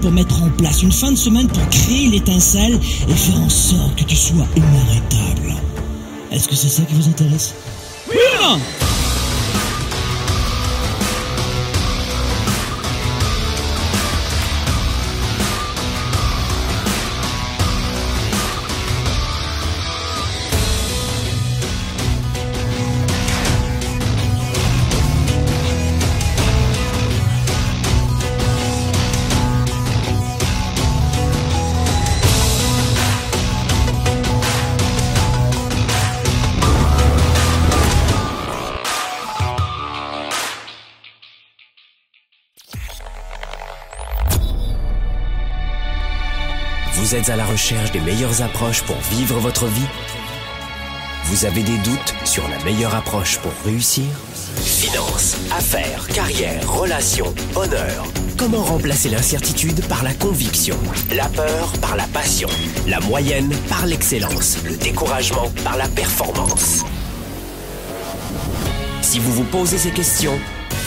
Pour mettre en place une fin de semaine pour créer l'étincelle et faire en sorte que tu sois inarrêtable. Est-ce que c'est ça qui vous intéresse? Oui à la recherche des meilleures approches pour vivre votre vie? Vous avez des doutes sur la meilleure approche pour réussir? Finances, affaires, carrière, relations, honneur. Comment remplacer l'incertitude par la conviction? La peur par la passion. La moyenne par l'excellence. Le découragement par la performance. Si vous vous posez ces questions,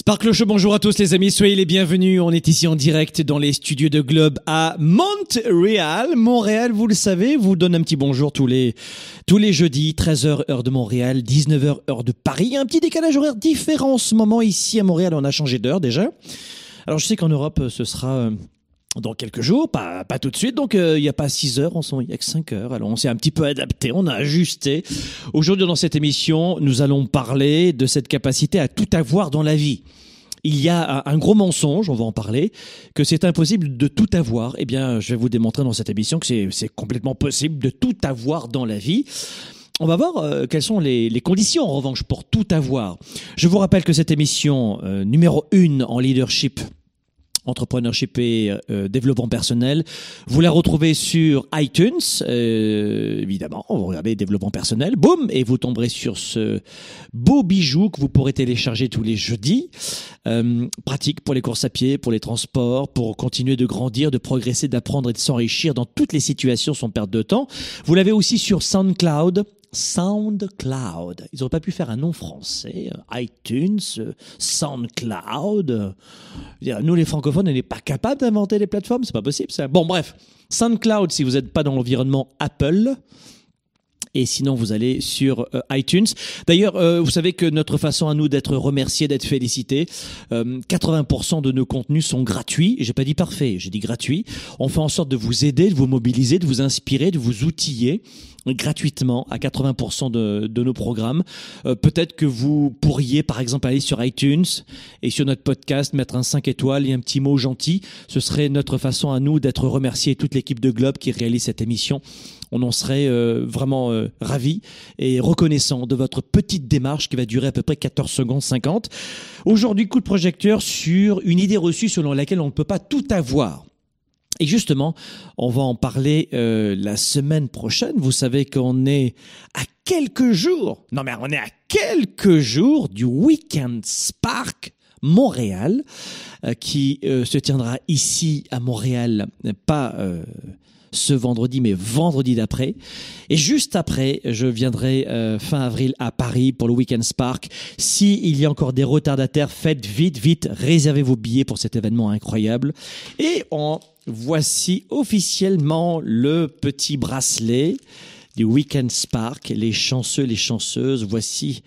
Sparkle bonjour à tous les amis, soyez les bienvenus. On est ici en direct dans les studios de Globe à Montréal. Montréal, vous le savez, vous donne un petit bonjour tous les, tous les jeudis, 13h heure de Montréal, 19h heure de Paris. Il y a un petit décalage horaire différent en ce moment ici à Montréal, on a changé d'heure déjà. Alors je sais qu'en Europe, ce sera euh, dans quelques jours, pas, pas tout de suite. Donc euh, il n'y a pas 6 heures, il n'y a que 5 heures. Alors on s'est un petit peu adapté, on a ajusté. Aujourd'hui dans cette émission, nous allons parler de cette capacité à tout avoir dans la vie. Il y a un gros mensonge, on va en parler, que c'est impossible de tout avoir. Eh bien, je vais vous démontrer dans cette émission que c'est complètement possible de tout avoir dans la vie. On va voir euh, quelles sont les, les, conditions en revanche pour tout avoir. Je vous rappelle que cette émission euh, numéro 1 en leadership entrepreneurship et euh, développement personnel. Vous la retrouvez sur iTunes, euh, évidemment. Vous regardez développement personnel, boum, et vous tomberez sur ce beau bijou que vous pourrez télécharger tous les jeudis. Euh, pratique pour les courses à pied, pour les transports, pour continuer de grandir, de progresser, d'apprendre et de s'enrichir dans toutes les situations sans perte de temps. Vous l'avez aussi sur SoundCloud, SoundCloud. Ils n'auraient pas pu faire un nom français, euh, iTunes, euh, SoundCloud. Nous, les francophones, on n'est pas capables d'inventer des plateformes, c'est pas possible ça. Bon, bref, SoundCloud, si vous n'êtes pas dans l'environnement Apple, et sinon vous allez sur euh, iTunes. D'ailleurs, euh, vous savez que notre façon à nous d'être remerciés, d'être félicités, euh, 80% de nos contenus sont gratuits. J'ai pas dit parfait, j'ai dit gratuit. On fait en sorte de vous aider, de vous mobiliser, de vous inspirer, de vous outiller gratuitement à 80% de, de, nos programmes. Euh, Peut-être que vous pourriez, par exemple, aller sur iTunes et sur notre podcast mettre un 5 étoiles et un petit mot gentil. Ce serait notre façon à nous d'être remerciés, toute l'équipe de Globe qui réalise cette émission on en serait euh, vraiment euh, ravis et reconnaissant de votre petite démarche qui va durer à peu près 14 secondes 50. Aujourd'hui, coup de projecteur sur une idée reçue selon laquelle on ne peut pas tout avoir. Et justement, on va en parler euh, la semaine prochaine. Vous savez qu'on est à quelques jours, non mais on est à quelques jours du Weekend Spark Montréal, euh, qui euh, se tiendra ici à Montréal, pas euh, ce vendredi, mais vendredi d'après. Et juste après, je viendrai euh, fin avril à Paris pour le Weekend Spark. Si il y a encore des retardataires, faites vite, vite, réservez vos billets pour cet événement incroyable. Et en voici officiellement le petit bracelet du Weekend Spark. Les chanceux, les chanceuses, voici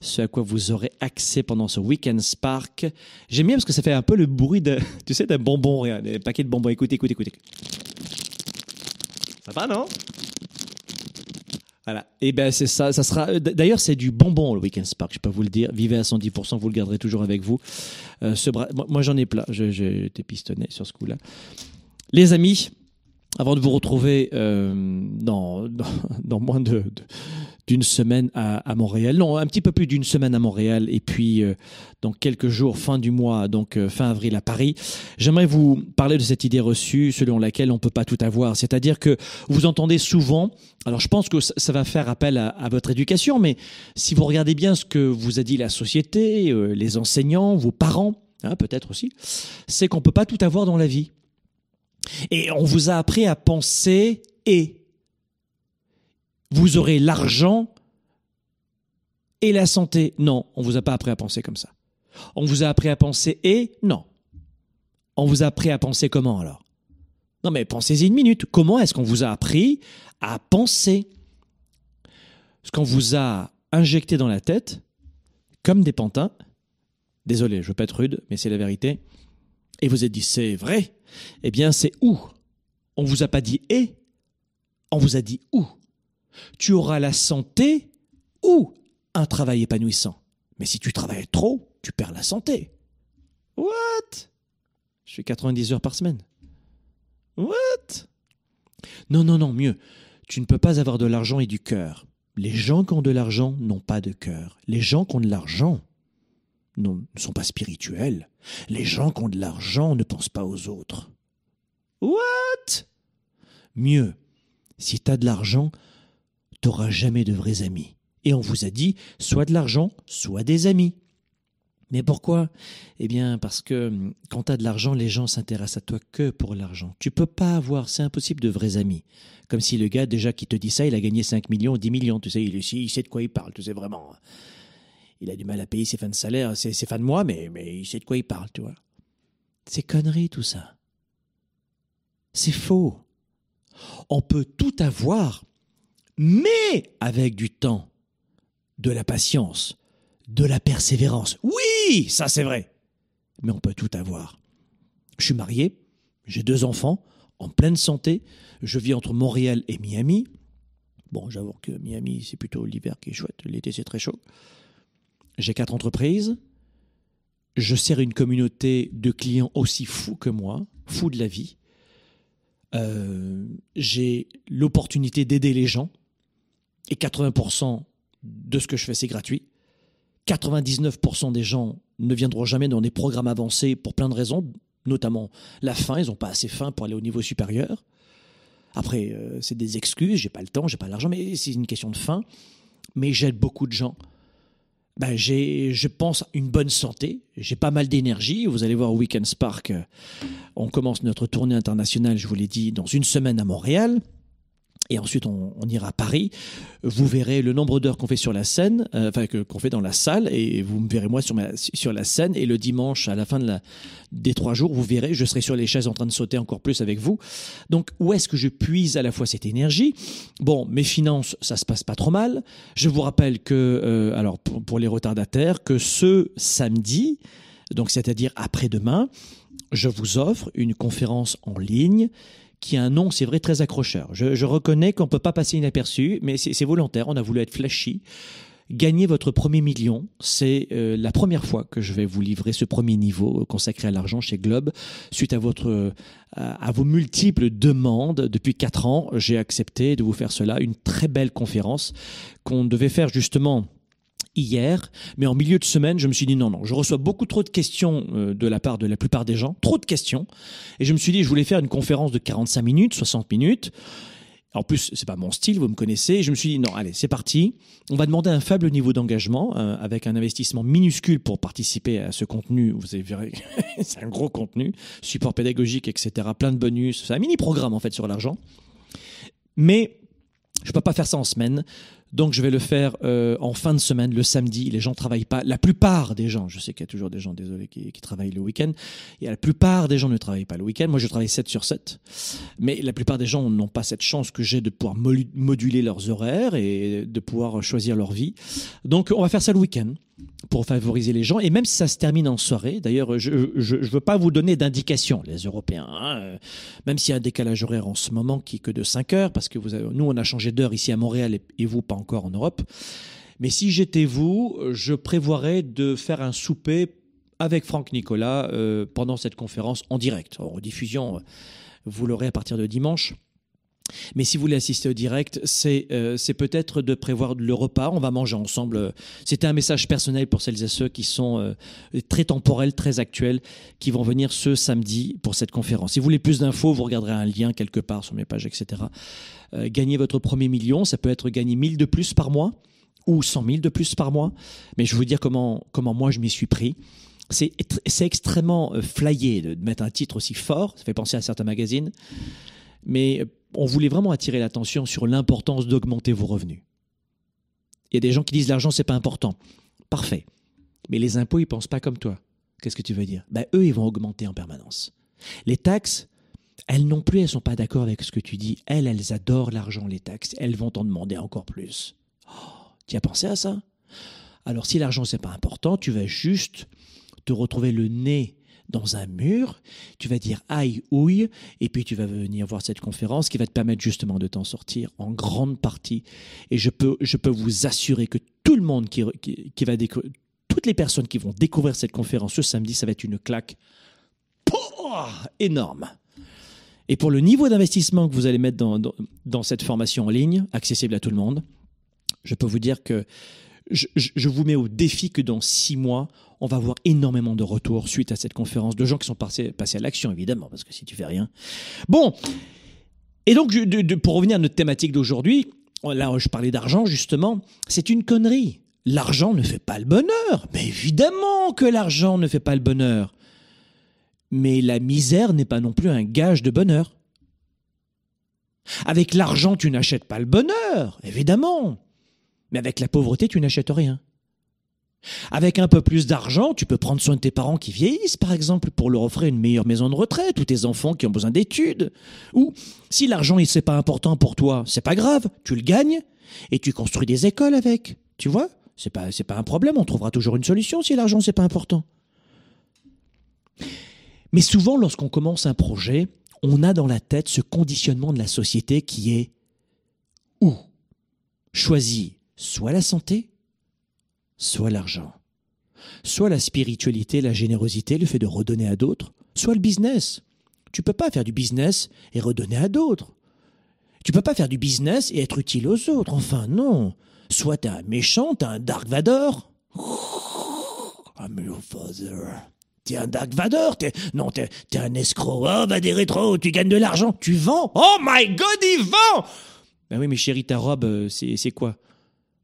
ce à quoi vous aurez accès pendant ce Weekend Spark. J'aime bien parce que ça fait un peu le bruit de, tu sais, d'un bonbon, des paquets de bonbons. Écoutez, écoutez, écoutez. Va, non? Voilà. Et ben c'est ça, ça sera. D'ailleurs, c'est du bonbon le Weekend Spark. Je peux vous le dire. Vivez à 110%, vous le garderez toujours avec vous. Euh, ce moi, j'en ai plein. Été pistonné sur ce coup-là. Les amis, avant de vous retrouver euh, dans, dans, dans, moins de, de d'une semaine à, Montréal. Non, un petit peu plus d'une semaine à Montréal et puis euh, dans quelques jours, fin du mois, donc euh, fin avril à Paris. J'aimerais vous parler de cette idée reçue selon laquelle on ne peut pas tout avoir. C'est-à-dire que vous entendez souvent, alors je pense que ça va faire appel à, votre éducation, mais si vous regardez bien ce que vous a dit la société, euh, les enseignants, vos parents, hein, peut-être aussi, c'est qu'on ne peut pas tout avoir dans la vie. Et on vous a appris à penser et vous aurez l'argent et la santé. Non, on vous a pas appris à penser comme ça. On vous a appris à penser et non. On vous a appris à penser comment alors? Non mais pensez-y une minute. Comment est-ce qu'on vous a appris à penser? Ce qu'on vous a injecté dans la tête, comme des pantins, désolé, je veux pas être rude, mais c'est la vérité, et vous êtes dit c'est vrai, eh bien c'est où? On vous a pas dit et, on vous a dit où? Tu auras la santé ou un travail épanouissant. Mais si tu travailles trop, tu perds la santé. What? Je fais 90 heures par semaine. What? Non, non, non, mieux. Tu ne peux pas avoir de l'argent et du cœur. Les gens qui ont de l'argent n'ont pas de cœur. Les gens qui ont de l'argent ne sont pas spirituels. Les gens qui ont de l'argent ne pensent pas aux autres. What? Mieux, si tu as de l'argent, t'auras jamais de vrais amis. Et on vous a dit, soit de l'argent, soit des amis. Mais pourquoi? Eh bien, parce que hum, quand tu as de l'argent, les gens s'intéressent à toi que pour l'argent. Tu peux pas avoir, c'est impossible, de vrais amis. Comme si le gars, déjà, qui te dit ça, il a gagné 5 millions, 10 millions, tu sais, il, sait de quoi il parle, tu sais, vraiment. Il a du mal à payer ses fins de salaire, ses, ses fins de mois, mais, mais il sait de quoi il parle, tu vois. C'est connerie, tout ça. C'est faux. On peut tout avoir, mais avec du temps, de la patience, de la persévérance. Oui, ça c'est vrai. Mais on peut tout avoir. Je suis marié, j'ai deux enfants, en pleine santé, je vis entre Montréal et Miami. Bon, j'avoue que Miami, c'est plutôt l'hiver qui est chouette, l'été c'est très chaud. J'ai quatre entreprises, je sers une communauté de clients aussi fous que moi, fous de la vie. Euh, j'ai l'opportunité d'aider les gens et 80% de ce que je fais, c'est gratuit. 99% des gens ne viendront jamais dans des programmes avancés pour plein de raisons, notamment la faim, ils n'ont pas assez faim pour aller au niveau supérieur. Après, euh, c'est des excuses, j'ai pas le temps, j'ai pas l'argent, mais c'est une question de faim. Mais j'aide beaucoup de gens. Ben, j'ai, je pense, une bonne santé. J'ai pas mal d'énergie. Vous allez voir au Weekend Spark. On commence notre tournée internationale, je vous l'ai dit, dans une semaine à Montréal. Et ensuite, on, ira à Paris. Vous verrez le nombre d'heures qu'on fait sur la scène, euh, enfin qu'on fait dans la salle, et vous me verrez moi sur, sur la scène. Et le dimanche, à la fin des trois jours, vous verrez, je serai sur les chaises en train de sauter encore plus avec vous. Donc, où est-ce que je puise à la fois cette énergie? Bon, mes finances, ça se passe pas trop mal. Je vous rappelle que, euh, alors pour, pour les retardataires, que ce samedi, donc c'est-à-dire après-demain, je vous offre une conférence en ligne qui a un nom, c'est vrai, très accrocheur. Je, reconnais qu'on ne peut pas passer inaperçu, mais c'est volontaire, on a voulu être flashy. Gagner votre premier million, c'est euh, la première fois que je vais vous livrer ce premier niveau consacré à l'argent chez Globe. Suite à votre, euh, à vos multiples demandes depuis quatre ans, j'ai accepté de vous faire cela. Une très belle conférence qu'on devait faire justement hier, mais en milieu de semaine, je me suis dit non, non, je reçois beaucoup trop de questions euh, de la part de la plupart des gens, trop de questions, et je me suis dit je voulais faire une conférence de 45 minutes, 60 minutes. En plus, c'est pas mon style, vous me connaissez. Je me suis dit non, allez, c'est parti. On va demander un faible niveau d'engagement euh, avec un investissement minuscule pour participer à ce contenu. Vous avez verrez, c'est un gros contenu, support pédagogique, etc. Plein de bonus. C'est un mini programme en fait sur l'argent. Mais je peux pas faire ça en semaine. Donc je vais le faire euh, en fin de semaine, le samedi. Les gens travaillent pas. La plupart des gens, je sais qu'il y a toujours des gens, désolé, qui, travaillent le week-end. Et la plupart des gens ne travaillent pas le week-end. Moi, je travaille 7 sur 7. Mais la plupart des gens n'ont pas cette chance que j'ai de pouvoir moduler leurs horaires et de pouvoir choisir leur vie. Donc on va faire ça le week-end pour favoriser les gens. Et même si ça se termine en soirée, d'ailleurs, je ne veux pas vous donner d'indications, les Européens, hein, euh, même s'il y a un décalage horaire en ce moment qui que de 5 heures, parce que vous avez, nous, on a changé d'heure ici à Montréal et, vous, pas encore en Europe. Mais si j'étais vous, je prévoirais de faire un souper avec Franck Nicolas euh, pendant cette conférence en direct. En rediffusion, vous l'aurez à partir de dimanche. Mais si vous voulez assister au direct, c'est euh, c'est peut-être de prévoir le repas. On va manger ensemble. C'était un message personnel pour celles et ceux qui sont euh, très temporels, très actuels, qui vont venir ce samedi pour cette conférence. Si vous voulez plus d'infos, vous regarderez un lien quelque part sur mes pages, etc. Euh, gagner votre premier million, ça peut être gagner 1000 de plus par mois ou 100 000 de plus par mois. Mais je vais vous dire comment, comment moi je m'y suis pris. C'est extrêmement euh, flyé de mettre un titre aussi fort. Ça fait penser à certains magazines. Mais on voulait vraiment attirer l'attention sur l'importance d'augmenter vos revenus. Il y a des gens qui disent l'argent c'est pas important. Parfait. Mais les impôts ils pensent pas comme toi. Qu'est-ce que tu veux dire? Ben, eux ils vont augmenter en permanence. Les taxes, elles non plus elles sont pas d'accord avec ce que tu dis. Elles elles adorent l'argent les taxes. Elles vont t'en demander encore plus. Oh, tu as pensé à ça? Alors si l'argent c'est pas important, tu vas juste te retrouver le nez dans un mur, tu vas dire aïe ouille, et puis tu vas venir voir cette conférence qui va te permettre justement de t'en sortir en grande partie. Et je peux, je peux vous assurer que tout le monde qui, qui, va découvrir, toutes les personnes qui vont découvrir cette conférence ce samedi, ça va être une claque énorme. Et pour le niveau d'investissement que vous allez mettre dans, dans, dans, cette formation en ligne, accessible à tout le monde, je peux vous dire que je, je vous mets au défi que dans six mois, on va avoir énormément de retours suite à cette conférence, de gens qui sont passés, à l'action, évidemment, parce que si tu fais rien. Bon, et donc, pour revenir à notre thématique d'aujourd'hui, là, je parlais d'argent, justement, c'est une connerie. L'argent ne fait pas le bonheur. Mais évidemment que l'argent ne fait pas le bonheur. Mais la misère n'est pas non plus un gage de bonheur. Avec l'argent, tu n'achètes pas le bonheur, évidemment. Mais avec la pauvreté, tu n'achètes rien. Avec un peu plus d'argent, tu peux prendre soin de tes parents qui vieillissent, par exemple, pour leur offrir une meilleure maison de retraite, ou tes enfants qui ont besoin d'études. Ou, si l'argent, n'est pas important pour toi, c'est pas grave, tu le gagnes, et tu construis des écoles avec. Tu vois? C'est pas, c'est pas un problème, on trouvera toujours une solution si l'argent, c'est pas important. Mais souvent, lorsqu'on commence un projet, on a dans la tête ce conditionnement de la société qui est ou choisi soit la santé, soit l'argent, soit la spiritualité, la générosité, le fait de redonner à d'autres, soit le business. Tu peux pas faire du business et redonner à d'autres. Tu peux pas faire du business et être utile aux autres. Enfin, non. Soit t'es un méchant, t'es un Dark Vador. I'm your father. T'es un Dark Vador, t'es, non, t'es, t'es un escroc. Oh, va des rétros, tu gagnes de l'argent, tu vends. Oh my god, il vend! Ben oui, mais chérie, ta robe, euh, c'est quoi?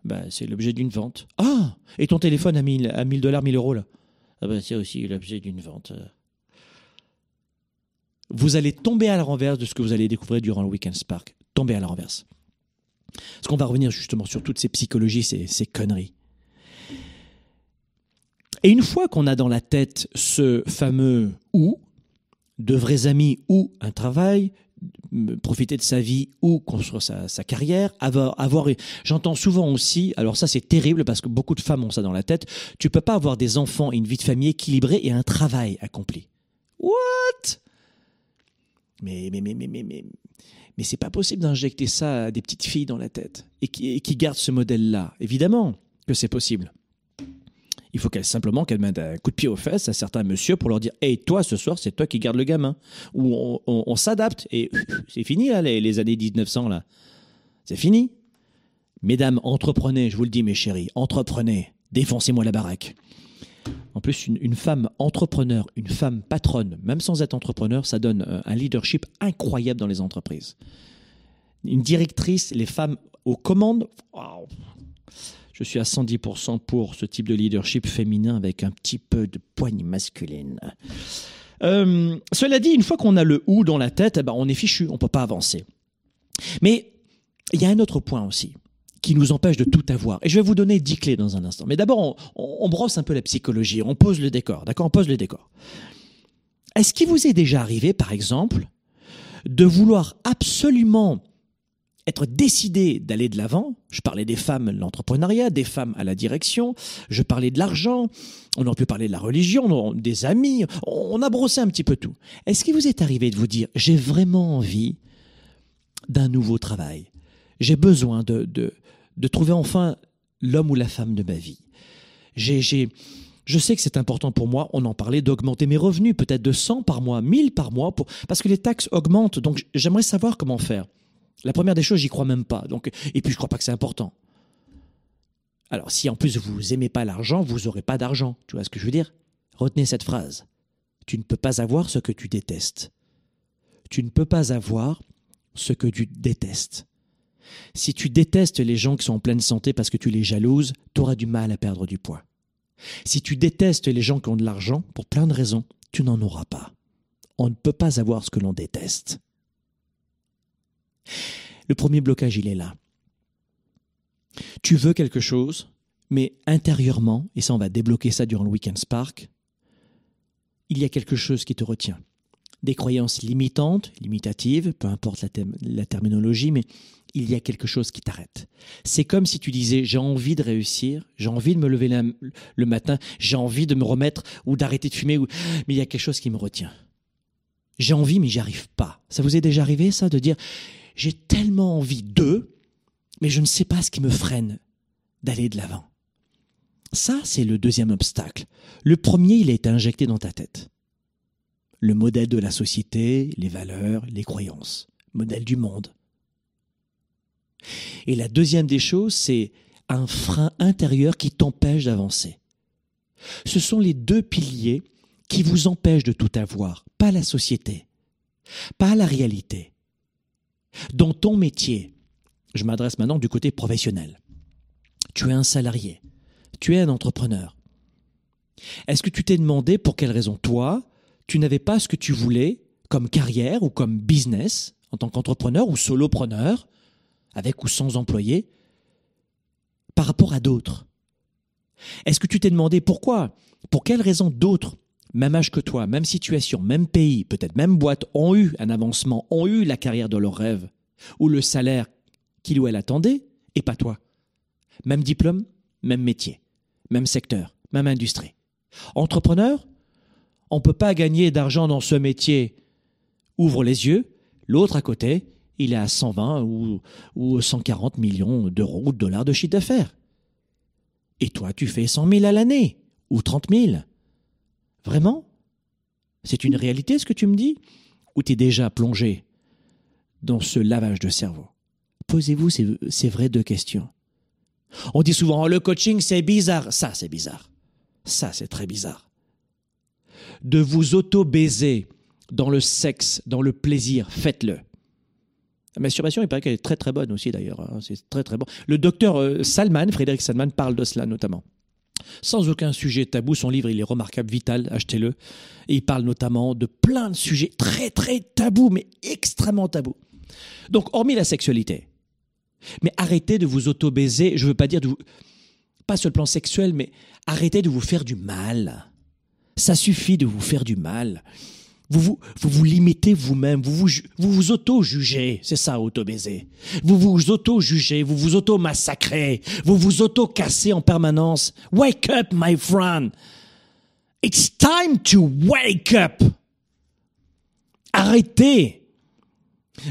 Bah, c'est l'objet d'une vente. Ah Et ton téléphone à 1000 à 1000 dollars, 1000 euros là? Ah bah, C'est aussi l'objet d'une vente. Vous allez tomber à la renverse de ce que vous allez découvrir durant le Weekend Spark. Tomber à la renverse. Parce qu'on va revenir justement sur toutes ces psychologies, ces, ces conneries. Et une fois qu'on a dans la tête ce fameux ou, de vrais amis ou un travail, profiter de sa vie ou construire sa, carrière, avoir, avoir j'entends souvent aussi, alors ça c'est terrible parce que beaucoup de femmes ont ça dans la tête, tu peux pas avoir des enfants et une vie de famille équilibrée et un travail accompli. What? Mais, mais, mais, mais, mais, mais, mais c'est pas possible d'injecter ça à des petites filles dans la tête et qui, et qui gardent ce modèle-là. Évidemment que c'est possible. Il faut qu'elle simplement qu'elle mette un coup de pied aux fesses à certains monsieur pour leur dire Hey, toi, ce soir, c'est toi qui gardes le gamin. Ou on, s'adapte. Et c'est fini, là, les, années 1900, là. C'est fini. Mesdames, entreprenez, je vous le dis, mes chéris, entreprenez. Défoncez-moi la baraque. En plus, une, femme entrepreneur, une femme patronne, même sans être entrepreneur, ça donne euh, un leadership incroyable dans les entreprises. Une directrice, les femmes aux commandes, je suis à 110% pour ce type de leadership féminin avec un petit peu de poigne masculine. Euh, cela dit, une fois qu'on a le ou dans la tête, eh ben on est fichu, on peut pas avancer. Mais il y a un autre point aussi qui nous empêche de tout avoir. Et je vais vous donner 10 clés dans un instant. Mais d'abord, on, on, brosse un peu la psychologie, on pose le décor. D'accord? On pose le décor. Est-ce qu'il vous est déjà arrivé, par exemple, de vouloir absolument être décidé d'aller de l'avant. Je parlais des femmes, l'entrepreneuriat, des femmes à la direction. Je parlais de l'argent. On aurait pu parler de la religion, des amis. On a brossé un petit peu tout. Est-ce qu'il vous est arrivé de vous dire, j'ai vraiment envie d'un nouveau travail. J'ai besoin de, de, de trouver enfin l'homme ou la femme de ma vie. J'ai, j'ai, je sais que c'est important pour moi, on en parlait, d'augmenter mes revenus, peut-être de 100 par mois, 1000 par mois, parce que les taxes augmentent. Donc j'aimerais savoir comment faire. La première des choses, j'y crois même pas. Donc, et puis je crois pas que c'est important. Alors, si en plus vous aimez pas l'argent, vous aurez pas d'argent. Tu vois ce que je veux dire? Retenez cette phrase. Tu ne peux pas avoir ce que tu détestes. Tu ne peux pas avoir ce que tu détestes. Si tu détestes les gens qui sont en pleine santé parce que tu les jalouses, tu auras du mal à perdre du poids. Si tu détestes les gens qui ont de l'argent, pour plein de raisons, tu n'en auras pas. On ne peut pas avoir ce que l'on déteste. Le premier blocage, il est là. Tu veux quelque chose, mais intérieurement, et ça on va débloquer ça durant le Weekend Spark, il y a quelque chose qui te retient. Des croyances limitantes, limitatives, peu importe la, terminologie, mais il y a quelque chose qui t'arrête. C'est comme si tu disais j'ai envie de réussir, j'ai envie de me lever le matin, j'ai envie de me remettre ou d'arrêter de fumer, mais il y a quelque chose qui me retient. J'ai envie mais j'y arrive pas. Ça vous est déjà arrivé ça de dire j'ai tellement envie d'eux, mais je ne sais pas ce qui me freine d'aller de l'avant. Ça, c'est le deuxième obstacle. Le premier, il est injecté dans ta tête. Le modèle de la société, les valeurs, les croyances, modèle du monde. Et la deuxième des choses, c'est un frein intérieur qui t'empêche d'avancer. Ce sont les deux piliers qui vous empêchent de tout avoir, pas la société, pas la réalité. Dans ton métier, je m'adresse maintenant du côté professionnel. Tu es un salarié, tu es un entrepreneur. Est-ce que tu t'es demandé pour quelle raison toi, tu n'avais pas ce que tu voulais comme carrière ou comme business en tant qu'entrepreneur ou solopreneur avec ou sans employé, par rapport à d'autres? Est-ce que tu t'es demandé pourquoi Pour quelles raisons d'autres, même âge que toi, même situation, même pays, peut-être même boîte, ont eu un avancement, ont eu la carrière de leur rêve, ou le salaire qu'il ou elle attendait, et pas toi Même diplôme, même métier, même secteur, même industrie. Entrepreneur On ne peut pas gagner d'argent dans ce métier. Ouvre les yeux, l'autre à côté, il est à 120 ou, ou 140 millions d'euros ou de dollars de chiffre d'affaires. Et toi, tu fais 100 000 à l'année ou 30 000. Vraiment? C'est une réalité ce que tu me dis? Ou tu es déjà plongé dans ce lavage de cerveau? Posez-vous ces, ces vraies deux questions. On dit souvent, oh, le coaching, c'est bizarre. Ça, c'est bizarre. Ça, c'est très bizarre. De vous auto-baiser dans le sexe, dans le plaisir, faites-le. La masturbation, il paraît qu'elle est très très bonne aussi d'ailleurs. Hein. C'est très très bon. Le docteur euh, Salman, Frédéric Salman, parle de cela notamment. Sans aucun sujet tabou, son livre il est remarquable, vital, achetez-le. Et il parle notamment de plein de sujets très très tabous, mais extrêmement tabous. Donc, hormis la sexualité, mais arrêtez de vous auto-baiser, je veux pas dire de vous, pas sur le plan sexuel, mais arrêtez de vous faire du mal. Ça suffit de vous faire du mal. Vous vous, vous, vous limitez vous-même, vous vous, vous, vous auto-jugez, c'est ça, auto-baiser. Vous vous auto-jugez, vous vous auto-massacrez, vous vous auto-cassez en permanence. Wake up, my friend. It's time to wake up. Arrêtez.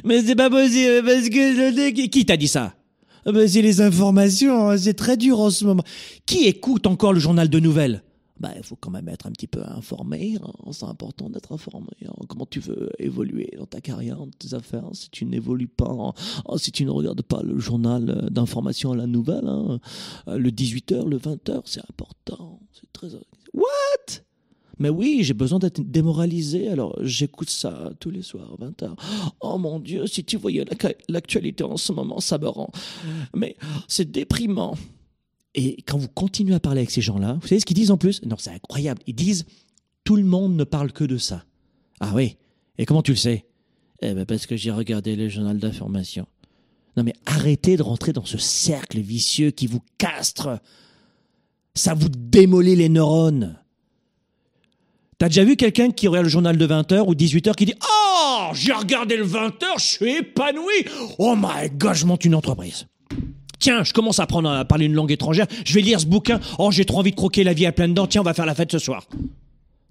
Mais c'est pas possible, parce que... Qui t'a dit ça? C'est les informations, hein, c'est très dur en ce moment. Qui écoute encore le journal de nouvelles? Bah, il faut quand même être un petit peu informé. Hein. C'est important d'être informé. Hein. Comment tu veux évoluer dans ta carrière, dans tes affaires, si tu n'évolues pas, oh, si tu ne regardes pas le journal euh, d'information à la nouvelle, hein. euh, le 18h, le 20h, c'est important. C'est très. What? Mais oui, j'ai besoin d'être démoralisé, alors j'écoute ça tous les soirs, 20h. Oh mon Dieu, si tu voyais l'actualité en ce moment, ça me rend. Mais c'est déprimant. Et quand vous continuez à parler avec ces gens-là, vous savez ce qu'ils disent en plus? Non, c'est incroyable. Ils disent tout le monde ne parle que de ça. Ah oui. Et comment tu le sais? Eh ben parce que j'ai regardé le journal d'information. Non mais arrêtez de rentrer dans ce cercle vicieux qui vous castre. Ça vous démolit les neurones. T'as déjà vu quelqu'un qui regarde le journal de 20h ou 18h qui dit Oh, j'ai regardé le 20h, je suis épanoui. Oh my god, je monte une entreprise. Tiens, je commence à apprendre à parler une langue étrangère. Je vais lire ce bouquin. Oh, j'ai trop envie de croquer la vie à pleines dents. Tiens, on va faire la fête ce soir.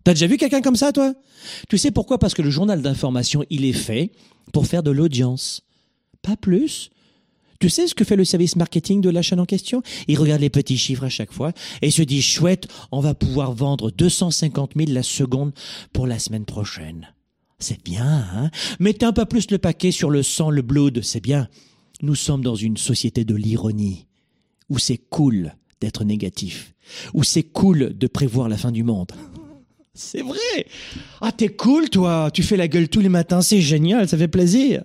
T'as déjà vu quelqu'un comme ça, toi? Tu sais pourquoi? Parce que le journal d'information, il est fait pour faire de l'audience. Pas plus. Tu sais ce que fait le service marketing de la chaîne en question? Il regarde les petits chiffres à chaque fois et se dit chouette, on va pouvoir vendre 250 000 la seconde pour la semaine prochaine. C'est bien, hein? Mettez un peu plus le paquet sur le sang, le blood, c'est bien. Nous sommes dans une société de l'ironie, où c'est cool d'être négatif, où c'est cool de prévoir la fin du monde. C'est vrai. Ah, t'es cool, toi. Tu fais la gueule tous les matins. C'est génial. Ça fait plaisir.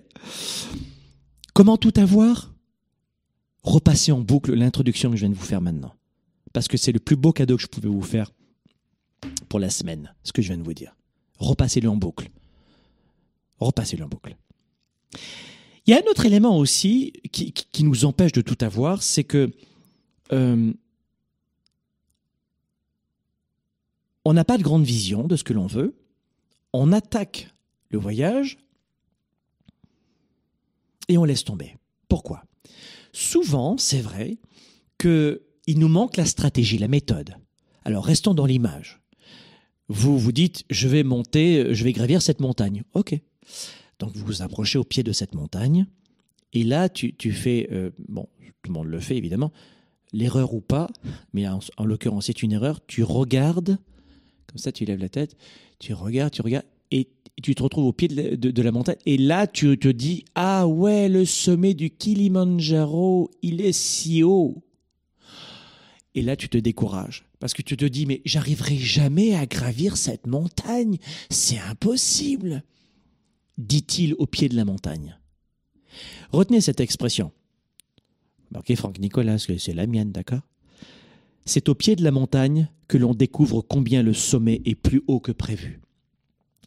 Comment tout avoir? Repassez en boucle l'introduction que je viens de vous faire maintenant. Parce que c'est le plus beau cadeau que je pouvais vous faire pour la semaine, ce que je viens de vous dire. Repassez-le en boucle. Repassez-le en boucle. Il y a un autre élément aussi qui, qui nous empêche de tout avoir, c'est que euh, on n'a pas de grande vision de ce que l'on veut, on attaque le voyage et on laisse tomber. Pourquoi? Souvent, c'est vrai qu'il nous manque la stratégie, la méthode. Alors restons dans l'image. Vous vous dites, je vais monter, je vais gravir cette montagne. Ok. Donc vous vous approchez au pied de cette montagne, et là tu, fais, euh, bon, tout le monde le fait évidemment, l'erreur ou pas, mais en, en l'occurrence c'est une erreur, tu regardes comme ça, tu lèves la tête, tu regardes, tu regardes, et tu te retrouves au pied de la, montagne. Et là, tu te dis, ah ouais, le sommet du Kilimanjaro, il est si haut. Et là, tu te décourages. Parce que tu te dis, mais j'arriverai jamais à gravir cette montagne. C'est impossible. Dit-il au pied de la montagne. Retenez cette expression. Marquez Franck Nicolas, c'est la mienne, d'accord c'est au pied de la montagne que l'on découvre combien le sommet est plus haut que prévu.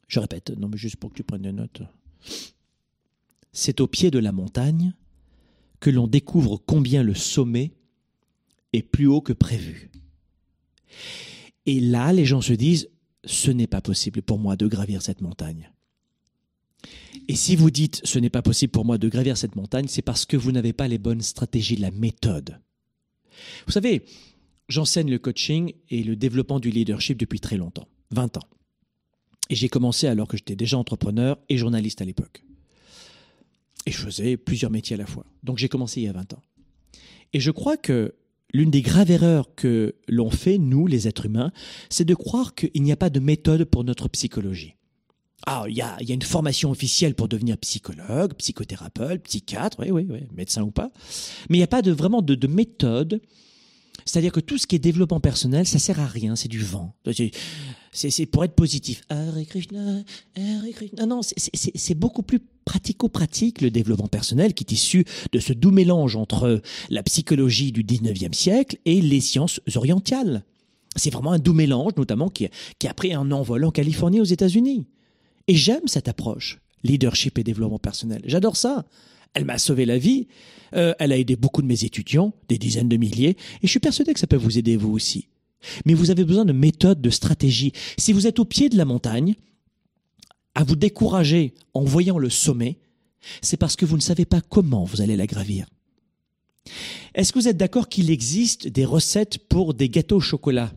Je répète, non mais juste pour que tu prennes des notes. C'est au pied de la montagne que l'on découvre combien le sommet est plus haut que prévu. Et là, les gens se disent, ce n'est pas possible pour moi de gravir cette montagne. Et si vous dites, ce n'est pas possible pour moi de gravir cette montagne, c'est parce que vous n'avez pas les bonnes stratégies, la méthode. Vous savez, J'enseigne le coaching et le développement du leadership depuis très longtemps, 20 ans. Et j'ai commencé alors que j'étais déjà entrepreneur et journaliste à l'époque. Et je faisais plusieurs métiers à la fois. Donc j'ai commencé il y a 20 ans. Et je crois que l'une des graves erreurs que l'on fait, nous, les êtres humains, c'est de croire qu'il n'y a pas de méthode pour notre psychologie. Ah, il y a, une formation officielle pour devenir psychologue, psychothérapeute, psychiatre, oui, oui, oui, médecin ou pas. Mais il n'y a pas de, vraiment de, de méthode c'est-à-dire que tout ce qui est développement personnel, ça sert à rien, c'est du vent. C'est pour être positif. Hare Krishna, Hare Krishna. Non, c'est beaucoup plus pratico-pratique le développement personnel qui est issu de ce doux mélange entre la psychologie du 19e siècle et les sciences orientales. C'est vraiment un doux mélange, notamment qui, qui a pris un envol en Californie aux États-Unis. Et j'aime cette approche, leadership et développement personnel. J'adore ça. Elle m'a sauvé la vie. Euh, elle a aidé beaucoup de mes étudiants, des dizaines de milliers, et je suis persuadé que ça peut vous aider vous aussi. Mais vous avez besoin de méthodes, de stratégies. Si vous êtes au pied de la montagne, à vous décourager en voyant le sommet, c'est parce que vous ne savez pas comment vous allez la gravir. Est-ce que vous êtes d'accord qu'il existe des recettes pour des gâteaux au chocolat?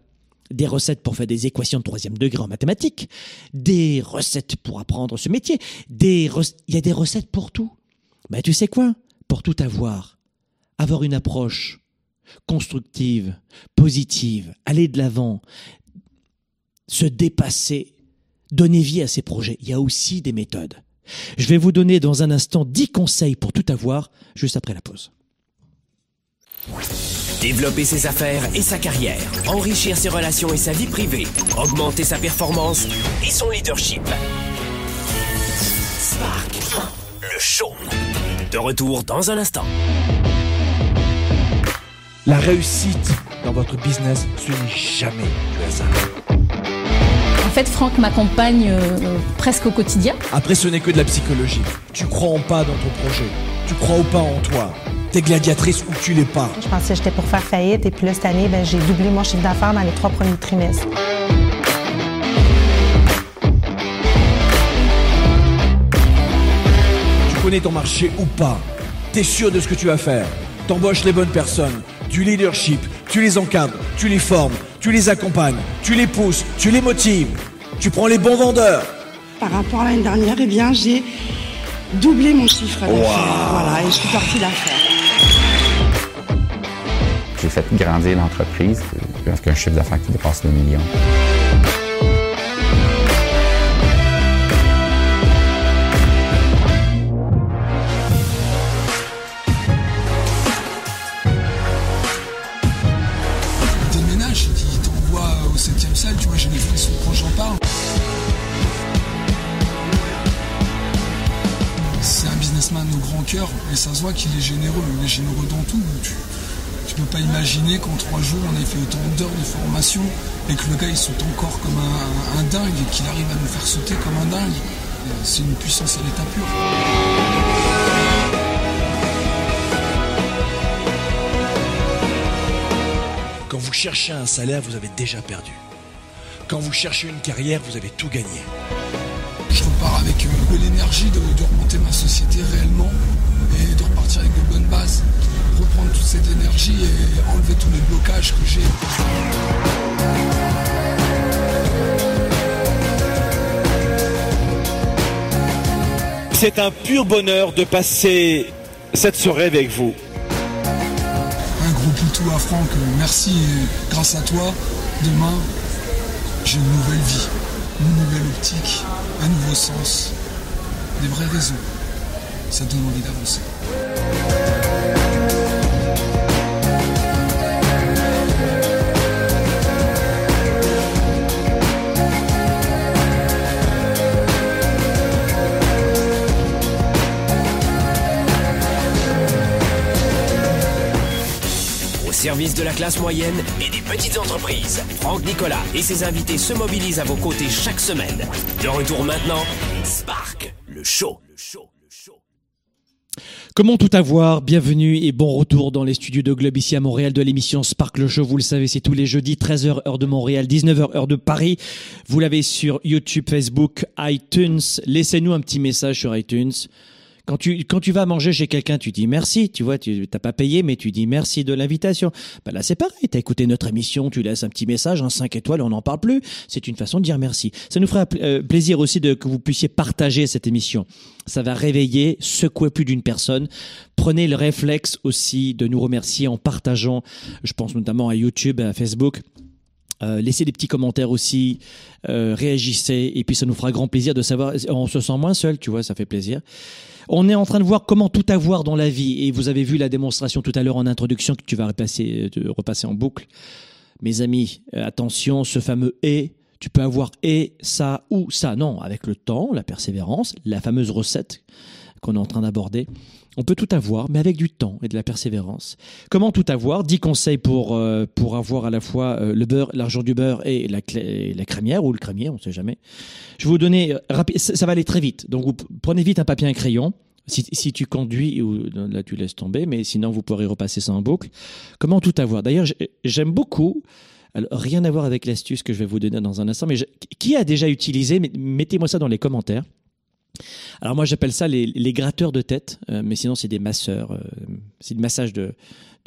Des recettes pour faire des équations de troisième degré en mathématiques, des recettes pour apprendre ce métier, des il y a des recettes pour tout. Ben, tu sais quoi? Pour tout avoir, avoir une approche constructive, positive, aller de l'avant, se dépasser, donner vie à ses projets, il y a aussi des méthodes. Je vais vous donner dans un instant 10 conseils pour tout avoir, juste après la pause. Développer ses affaires et sa carrière, enrichir ses relations et sa vie privée, augmenter sa performance et son leadership. Spark, le show. De retour dans un instant. La réussite dans votre business, ce n'est jamais le hasard. En fait, Franck m'accompagne euh, presque au quotidien. Après, ce n'est que de la psychologie. Tu crois en pas dans ton projet. Tu crois ou pas en toi. T'es gladiatrice ou tu l'es pas. Je pensais que j'étais pour faire faillite et puis là, cette année, ben, j'ai doublé mon chiffre d'affaires dans les trois premiers trimestres. connais ton marché ou pas? T'es sûr de ce que tu vas faire? T'embauches les bonnes personnes, du leadership, tu les encadres, tu les formes, tu les accompagnes, tu les pousses, tu les motives. Tu prends les bons vendeurs. Par rapport à l'année dernière, eh bien, j'ai doublé mon chiffre d'affaires. Voilà, et je suis partie d'affaires. J'ai fait grandir l'entreprise avec un chiffre d'affaires qui dépasse le million. Ça se voit qu'il est généreux, il est généreux dans tout. Tu, tu peux pas imaginer qu'en trois jours on ait fait autant d'heures de formation et que le gars il saute encore comme un, un dingue et qu'il arrive à nous faire sauter comme un dingue. C'est une puissance à l'état pur. Quand vous cherchez un salaire, vous avez déjà perdu. Quand vous cherchez une carrière, vous avez tout gagné. Je repars avec euh, de l'énergie de, de remonter ma société réellement et de repartir avec de bonnes bases. Reprendre toute cette énergie et enlever tous les blocages que j'ai. C'est un pur bonheur de passer cette soirée avec vous. Un gros poutou à Franck, euh, merci et grâce à toi, demain, j'ai une nouvelle vie, une nouvelle optique, un nouveau sens, des vraies raisons. Ça donne envie d'avancer. Service de la classe moyenne et des petites entreprises, Franck Nicolas et ses invités se mobilisent à vos côtés chaque semaine. De retour maintenant, Spark, le show. Le show. le. Comment tout avoir Bienvenue et bon retour dans les studios de Globe ici à Montréal de l'émission Sparkle Show. Vous le savez, c'est tous les jeudis, 13h heure de Montréal, 19h heure de Paris. Vous l'avez sur YouTube, Facebook, iTunes. Laissez-nous un petit message sur iTunes. Quand tu, quand tu vas manger chez quelqu'un, tu dis merci, tu vois, tu t'as pas payé, mais tu dis merci de l'invitation. Ben là, c'est pareil, t'as écouté notre émission, tu laisses un petit message, un 5 étoiles, on n'en parle plus. C'est une façon de dire merci. Ça nous fera euh, plaisir aussi de, que vous puissiez partager cette émission. Ça va réveiller, secouer plus d'une personne. Prenez le réflexe aussi de nous remercier en partageant, je pense notamment à YouTube, à Facebook. Euh, laissez des petits commentaires aussi, euh, réagissez, et puis ça nous fera grand plaisir de savoir, on se sent moins seul, tu vois, ça fait plaisir. On est en train de voir comment tout avoir dans la vie, et vous avez vu la démonstration tout à l'heure en introduction que tu vas repasser, euh, repasser en boucle. Mes amis, attention, ce fameux et, tu peux avoir et ça ou ça. Non, avec le temps, la persévérance, la fameuse recette qu'on est en train d'aborder. On peut tout avoir, mais avec du temps et de la persévérance. Comment tout avoir? 10 conseils pour, euh, pour avoir à la fois euh, le beurre, l'argent du beurre et la, clé- la crémière ou le crémier, on ne sait jamais. Je vais vous donner, euh, ça, va aller très vite. Donc prenez vite un papier et un crayon. Si, tu conduis, ou là tu laisses tomber, mais sinon vous pourrez repasser ça en boucle. Comment tout avoir? D'ailleurs, j'ai- j'aime beaucoup, rien à voir avec l'astuce que je vais vous donner dans un instant, mais qui a déjà utilisé, mettez-moi ça dans les commentaires. Alors moi j'appelle ça les, gratteurs de tête, euh, mais sinon c'est des masseurs, euh, c'est du massage de,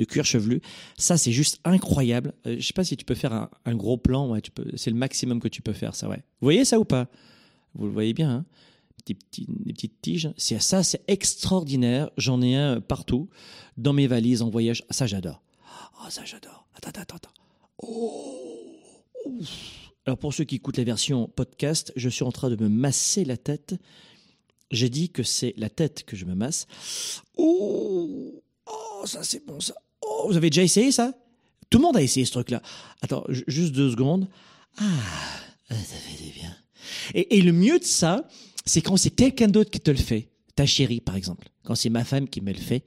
cuir chevelu. Ça c'est juste incroyable. Euh, je sais pas si tu peux faire un, gros plan, c'est le maximum que tu peux faire ça, ouais. Vous voyez ça ou pas? Vous le voyez bien, hein des, petites tiges. Ça, c'est extraordinaire. J'en ai un partout dans mes valises en voyage. Ça j'adore. Oh ça j'adore. Attends attends attends. Oh. Ouf. Alors pour ceux qui écoutent la version podcast, je suis en train de me masser la tête. J'ai dit que c'est la tête que je me masse. Oh, oh ça c'est bon ça. Oh, vous avez déjà essayé ça? Tout le monde a essayé ce truc-là. Attends, ju- juste deux secondes. Ah, ça fait du bien. Et, le mieux de ça, c'est quand c'est quelqu'un d'autre qui te le fait. Ta chérie, par exemple. Quand c'est ma femme qui me le fait.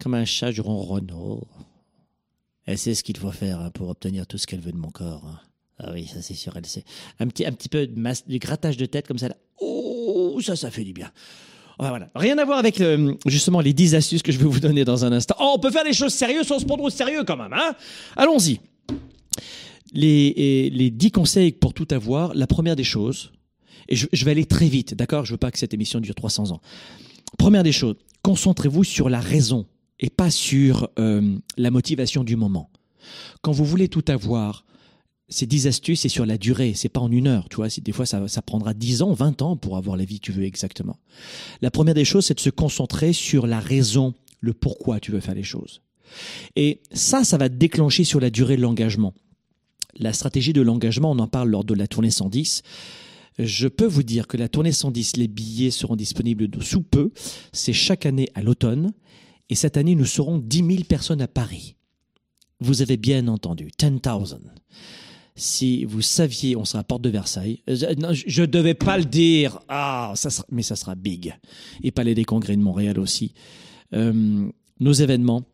Comme un chat, je ronronne. Elle sait ce qu'il faut faire hein, pour obtenir tout ce qu'elle veut de mon corps. hein. Ah oui, ça c'est sûr, elle sait. Un petit, un petit peu de, masse, de grattage de tête comme ça. Là. Oh, ça, ça fait du bien. Voilà. Rien à voir avec euh, justement les 10 astuces que je vais vous donner dans un instant. Oh, on peut faire des choses sérieuses sans se prendre au sérieux quand même, hein Allons-y. Les, les 10 conseils pour tout avoir. La première des choses, et je, vais aller très vite, d'accord? Je veux pas que cette émission dure 300 ans. Première des choses, concentrez-vous sur la raison et pas sur euh, la motivation du moment. Quand vous voulez tout avoir, ces 10 astuces, c'est sur la durée, c'est pas en une heure, tu vois. c'est- Des fois, ça, prendra 10 ans, 20 ans pour avoir la vie que tu veux exactement. La première des choses, c'est de se concentrer sur la raison, le pourquoi tu veux faire les choses. Et ça, ça va déclencher sur la durée de l'engagement. La stratégie de l'engagement, on en parle lors de la tournée 110. Je peux vous dire que la tournée 110, les billets seront disponibles sous peu. C'est chaque année à l'automne. Et cette année, nous serons 10 000 personnes à Paris. Vous avez bien entendu, 10,000. Si vous saviez, on sera à Porte de Versailles. Euh, je ne devais pas le dire. Ah, ça sera, mais ça sera big. Et Palais des Congrès de Montréal aussi. Euh, nos événements,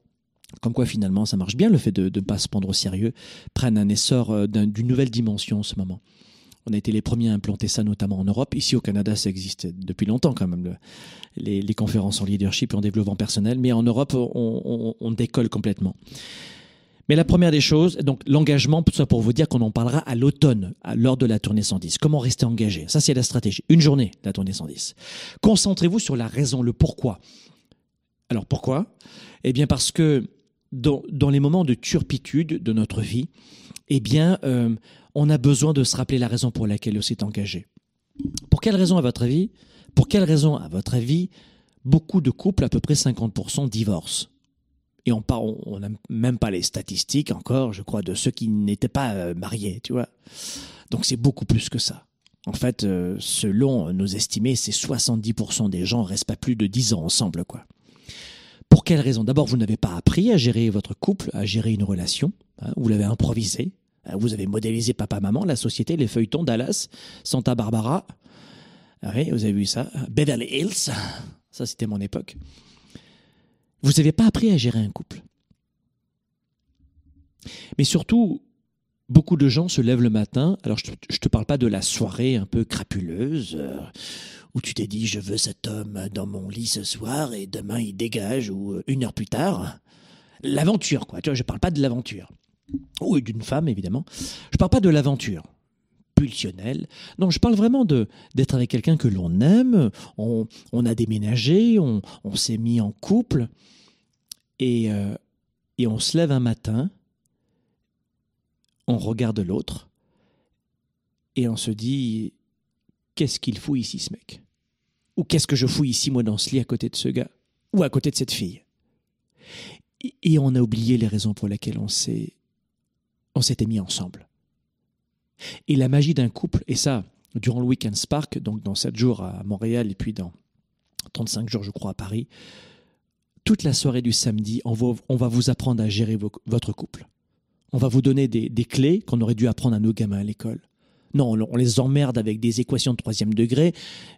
comme quoi finalement ça marche bien, le fait de ne pas se prendre au sérieux, prennent un essor euh, d'un- d'une nouvelle dimension en ce moment. On a été les premiers à implanter ça, notamment en Europe. Ici au Canada, ça existe depuis longtemps quand même, le- les, conférences en leadership et en développement personnel. Mais en Europe, on décolle complètement. Mais la première des choses, donc l'engagement, ça pour vous dire qu'on en parlera à l'automne, lors de la tournée 110. Comment rester engagé? Ça, c'est la stratégie. Une journée, la tournée 110. Concentrez-vous sur la raison, le pourquoi. Alors pourquoi? Eh bien parce que dans, dans les moments de turpitude de notre vie, eh bien, euh, on a besoin de se rappeler la raison pour laquelle on s'est engagé. Pour quelle raison, à votre avis? Pour quelle raison, à votre avis, beaucoup de couples, à peu près 50%, divorcent? Et on on n'a même pas les statistiques encore, je crois, de ceux qui n'étaient pas euh, mariés, tu vois. Donc c'est beaucoup plus que ça. En fait, euh, selon nos estimés, c'est 70% des gens restent pas plus de 10 ans ensemble, quoi. Pour quelle raison? D'abord, vous n'avez pas appris à gérer votre couple, à gérer une relation. hein, vous l'avez improvisé. hein, vous avez modélisé papa-maman, la société, les feuilletons, Dallas, Santa Barbara. Ah oui, vous avez vu ça? Beverly Hills. Ça, c'était mon époque. Vous n'avez pas appris à gérer un couple. Mais surtout, beaucoup de gens se lèvent le matin. Alors, je ne te parle pas de la soirée un peu crapuleuse euh, où tu t'es dit je veux cet homme dans mon lit ce soir et demain il dégage ou euh, une heure plus tard. L'aventure, quoi. Tu vois, je ne parle pas de l'aventure. Ou d'une femme, évidemment. Je ne parle pas de l'aventure pulsionnelle. Non, je parle vraiment de d'être avec quelqu'un que l'on aime. On, on a déménagé, on, on s'est mis en couple et, euh, et on se lève un matin, on regarde l'autre et on se dit qu'est-ce qu'il fout ici ce mec? Ou qu'est-ce que je fous ici moi dans ce lit à côté de ce gars? Ou à côté de cette fille? Et on a oublié les raisons pour lesquelles on s'est on s'était mis ensemble. Et la magie d'un couple, et ça, durant le Weekend Spark, donc dans 7 jours à Montréal et puis dans 35 jours, je crois, à Paris, toute la soirée du samedi, on va, vous apprendre à gérer votre couple. On va vous donner des, des clés qu'on aurait dû apprendre à nos gamins à l'école. Non, on, les emmerde avec des équations de troisième degré,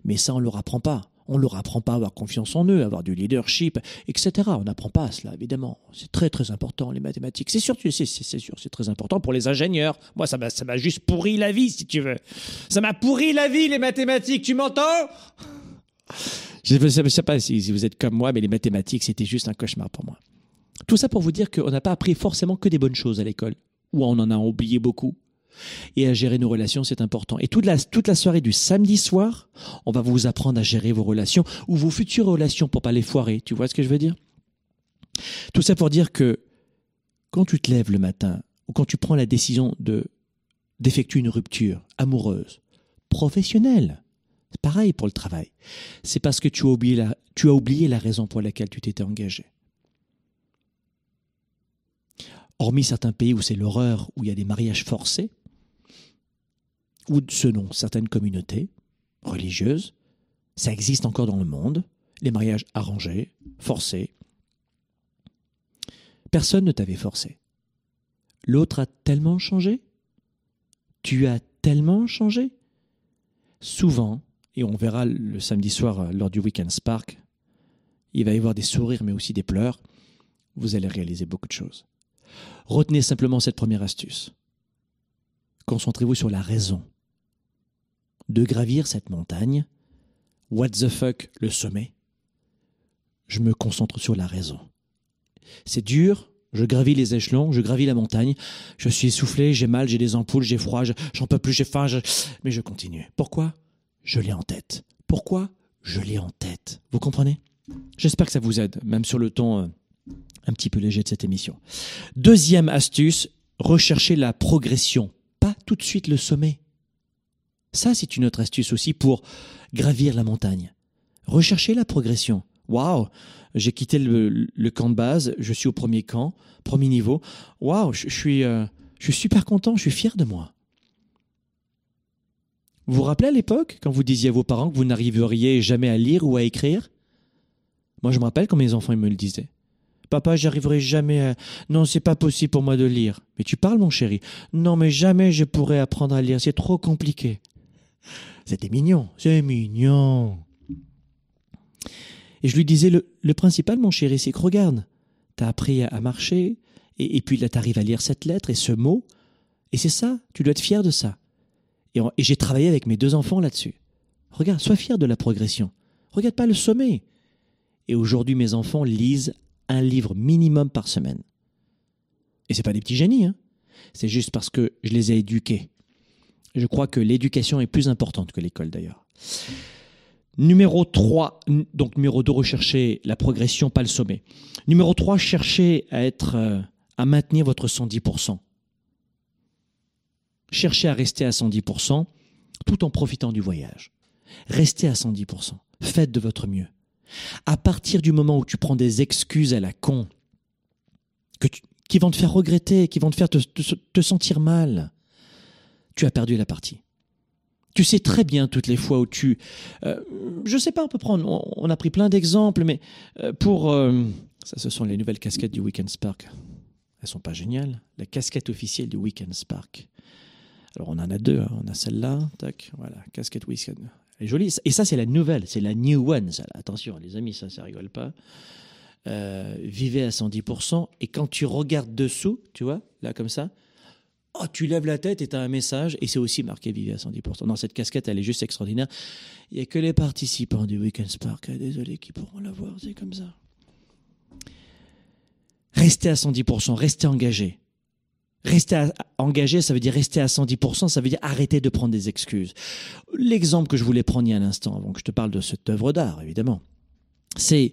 mais ça, on ne leur apprend pas. On leur apprend pas à avoir confiance en eux, à avoir du leadership, etc. On n'apprend pas à cela, évidemment. C'est très, très important, les mathématiques. C'est sûr, c'est sûr, c'est très important pour les ingénieurs. Moi, ça m'a ça m'a juste pourri la vie, si tu veux. Ça m'a pourri la vie, les mathématiques, tu m'entends? Je ne sais pas si vous êtes comme moi, mais les mathématiques, c'était juste un cauchemar pour moi. Tout ça pour vous dire qu'on n'a pas appris forcément que des bonnes choses à l'école, ou on en a oublié beaucoup. Et à gérer nos relations, c'est important. Et toute la, soirée du samedi soir, on va vous apprendre à gérer vos relations, ou vos futures relations pour pas les foirer. Tu vois ce que je veux dire? Tout ça pour dire que quand tu te lèves le matin, ou quand tu prends la décision de d'effectuer une rupture amoureuse, professionnelle, pareil pour le travail, c'est parce que tu as oublié la raison pour laquelle tu t'étais engagé. Hormis certains pays où c'est l'horreur, où il y a des mariages forcés, ou selon certaines communautés religieuses, ça existe encore dans le monde, les mariages arrangés, forcés. Personne ne t'avait forcé. L'autre a tellement changé? Tu as tellement changé? Souvent, et on verra le samedi soir euh, lors du Weekend Spark, il va y avoir des sourires mais aussi des pleurs. Vous allez réaliser beaucoup de choses. Retenez simplement cette première astuce. Concentrez-vous sur la raison de gravir cette montagne. What the fuck, le sommet Je me concentre sur la raison. C'est dur, je gravis les échelons, je gravis la montagne, je suis essoufflé, j'ai mal, j'ai des ampoules, j'ai froid, je- j'en peux plus, j'ai faim, mais je continue. Pourquoi Je l'ai en tête? Pourquoi Je l'ai en tête? Vous comprenez? J'espère que ça vous aide, même sur le ton euh, un petit peu léger de cette émission. Deuxième astuce, recherchez la progression, pas tout de suite le sommet. Ça, c'est une autre astuce aussi pour gravir la montagne. Recherchez la progression. Waouh, j'ai quitté le, camp de base, je suis au premier camp, premier niveau. Waouh, je, je suis, euh, je suis super content, je suis fier de moi. Vous vous rappelez à l'époque, quand vous disiez à vos parents que vous n'arriveriez jamais à lire ou à écrire? Moi, je me rappelle quand mes enfants me le disaient. Papa, j'arriverai jamais à... Non, c'est pas possible pour moi de lire. Mais tu parles, mon chéri. Non, mais jamais je pourrais apprendre à lire. C'est trop compliqué. C'était mignon. C'est mignon. Et je lui disais, le, principal, mon chéri, c'est que regarde, t'as appris à, marcher, et, et, puis là, t'arrives à lire cette lettre et ce mot, et c'est ça, tu dois être fier de ça. Et, et j'ai travaillé avec mes deux enfants là-dessus. Regarde, sois fier de la progression. Regarde pas le sommet. Et aujourd'hui, mes enfants lisent un livre minimum par semaine. Et c'est pas des petits génies, hein. C'est juste parce que je les ai éduqués. Je crois que l'éducation est plus importante que l'école d'ailleurs. Numéro 3, donc numéro 2, recherchez la progression, pas le sommet. Numéro 3, cherchez à être, euh, à maintenir votre 110%. Cherchez à rester à 110% tout en profitant du voyage. Restez à 110%. Faites de votre mieux. À partir du moment où tu prends des excuses à la con, qui vont te faire regretter, qui vont te faire te sentir mal, tu as perdu la partie. Tu sais très bien toutes les fois où tu... Euh, je sais pas, on peut prendre... On, a pris plein d'exemples, mais euh, pour... Euh, ça, ce sont les nouvelles casquettes du Weekend Spark. Elles sont pas géniales. La casquette officielle du Weekend Spark. Alors on en a deux. Hein. On a celle-là. Tac. Voilà. Casquette Weekend. Elle est jolie. Et ça, c'est la nouvelle. C'est la new one. Ça. Attention, les amis, ça, ça rigole pas. Euh, vivez à 110%. Et quand tu regardes dessous, tu vois, là comme ça, oh, tu lèves la tête et tu as un message. Et c'est aussi marqué vivez à 110%. Non, cette casquette, elle est juste extraordinaire. Il n'y a que les participants du Weekend Spark, désolé, qui pourront la voir. C'est comme ça. Restez à 110%, restez engagé. Rester engagé, ça veut dire rester à 110%, ça veut dire arrêter de prendre des excuses. L'exemple que je voulais prendre il y a un instant, avant que je te parle de cette œuvre d'art, évidemment, c'est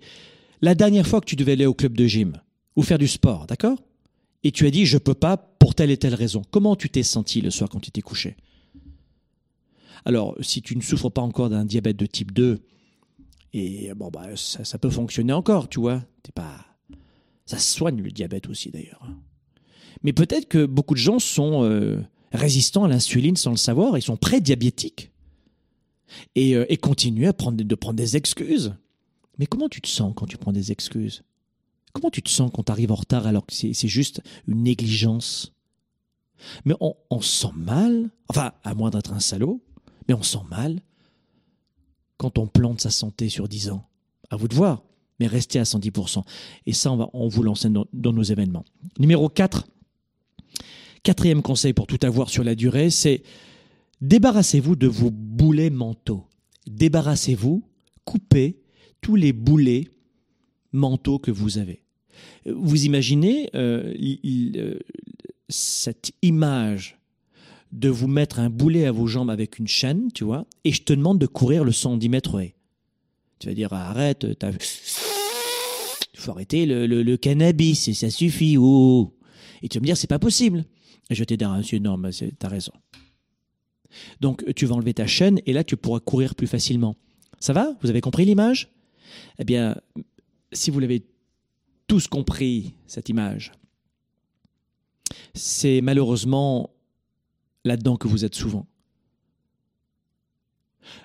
la dernière fois que tu devais aller au club de gym ou faire du sport, d'accord? Et tu as dit je peux pas pour telle et telle raison. Comment tu t'es senti le soir quand tu t'es couché? Alors, si tu ne souffres pas encore d'un diabète de type 2, et bon bah ça, peut fonctionner encore, tu vois. T'es pas ça soigne le diabète aussi d'ailleurs. Mais peut-être que beaucoup de gens sont euh, résistants à l'insuline sans le savoir, ils sont pré-diabétiques et, euh, et continuent à de prendre des excuses. Mais comment tu te sens quand tu prends des excuses? Comment tu te sens quand tu arrives en retard alors que c'est juste une négligence? Mais on, on se sent mal, enfin, à moins d'être un salaud, mais on se sent mal quand on plante sa santé sur 10 ans. À vous de voir, mais restez à 110%. Et ça, on, va, on vous l'enseigne dans, dans nos événements. Numéro 4, quatrième conseil pour tout avoir sur la durée, c'est débarrassez-vous de vos boulets mentaux. Débarrassez-vous, coupez tous les boulets mentaux que vous avez. Vous imaginez euh, euh, cette image de vous mettre un boulet à vos jambes avec une chaîne, tu vois, et je te demande de courir le 110 mètres haies. Tu vas dire arrête, il faut arrêter le, le, le cannabis, ça suffit. Oh. Et tu vas me dire c'est pas possible. Et je vais te dire monsieur non, mais t'as raison. Donc tu vas enlever ta chaîne et là tu pourras courir plus facilement. Ça va? Vous avez compris l'image? Eh bien, si vous l'avez tous compris, cette image, c'est malheureusement là-dedans que vous êtes souvent.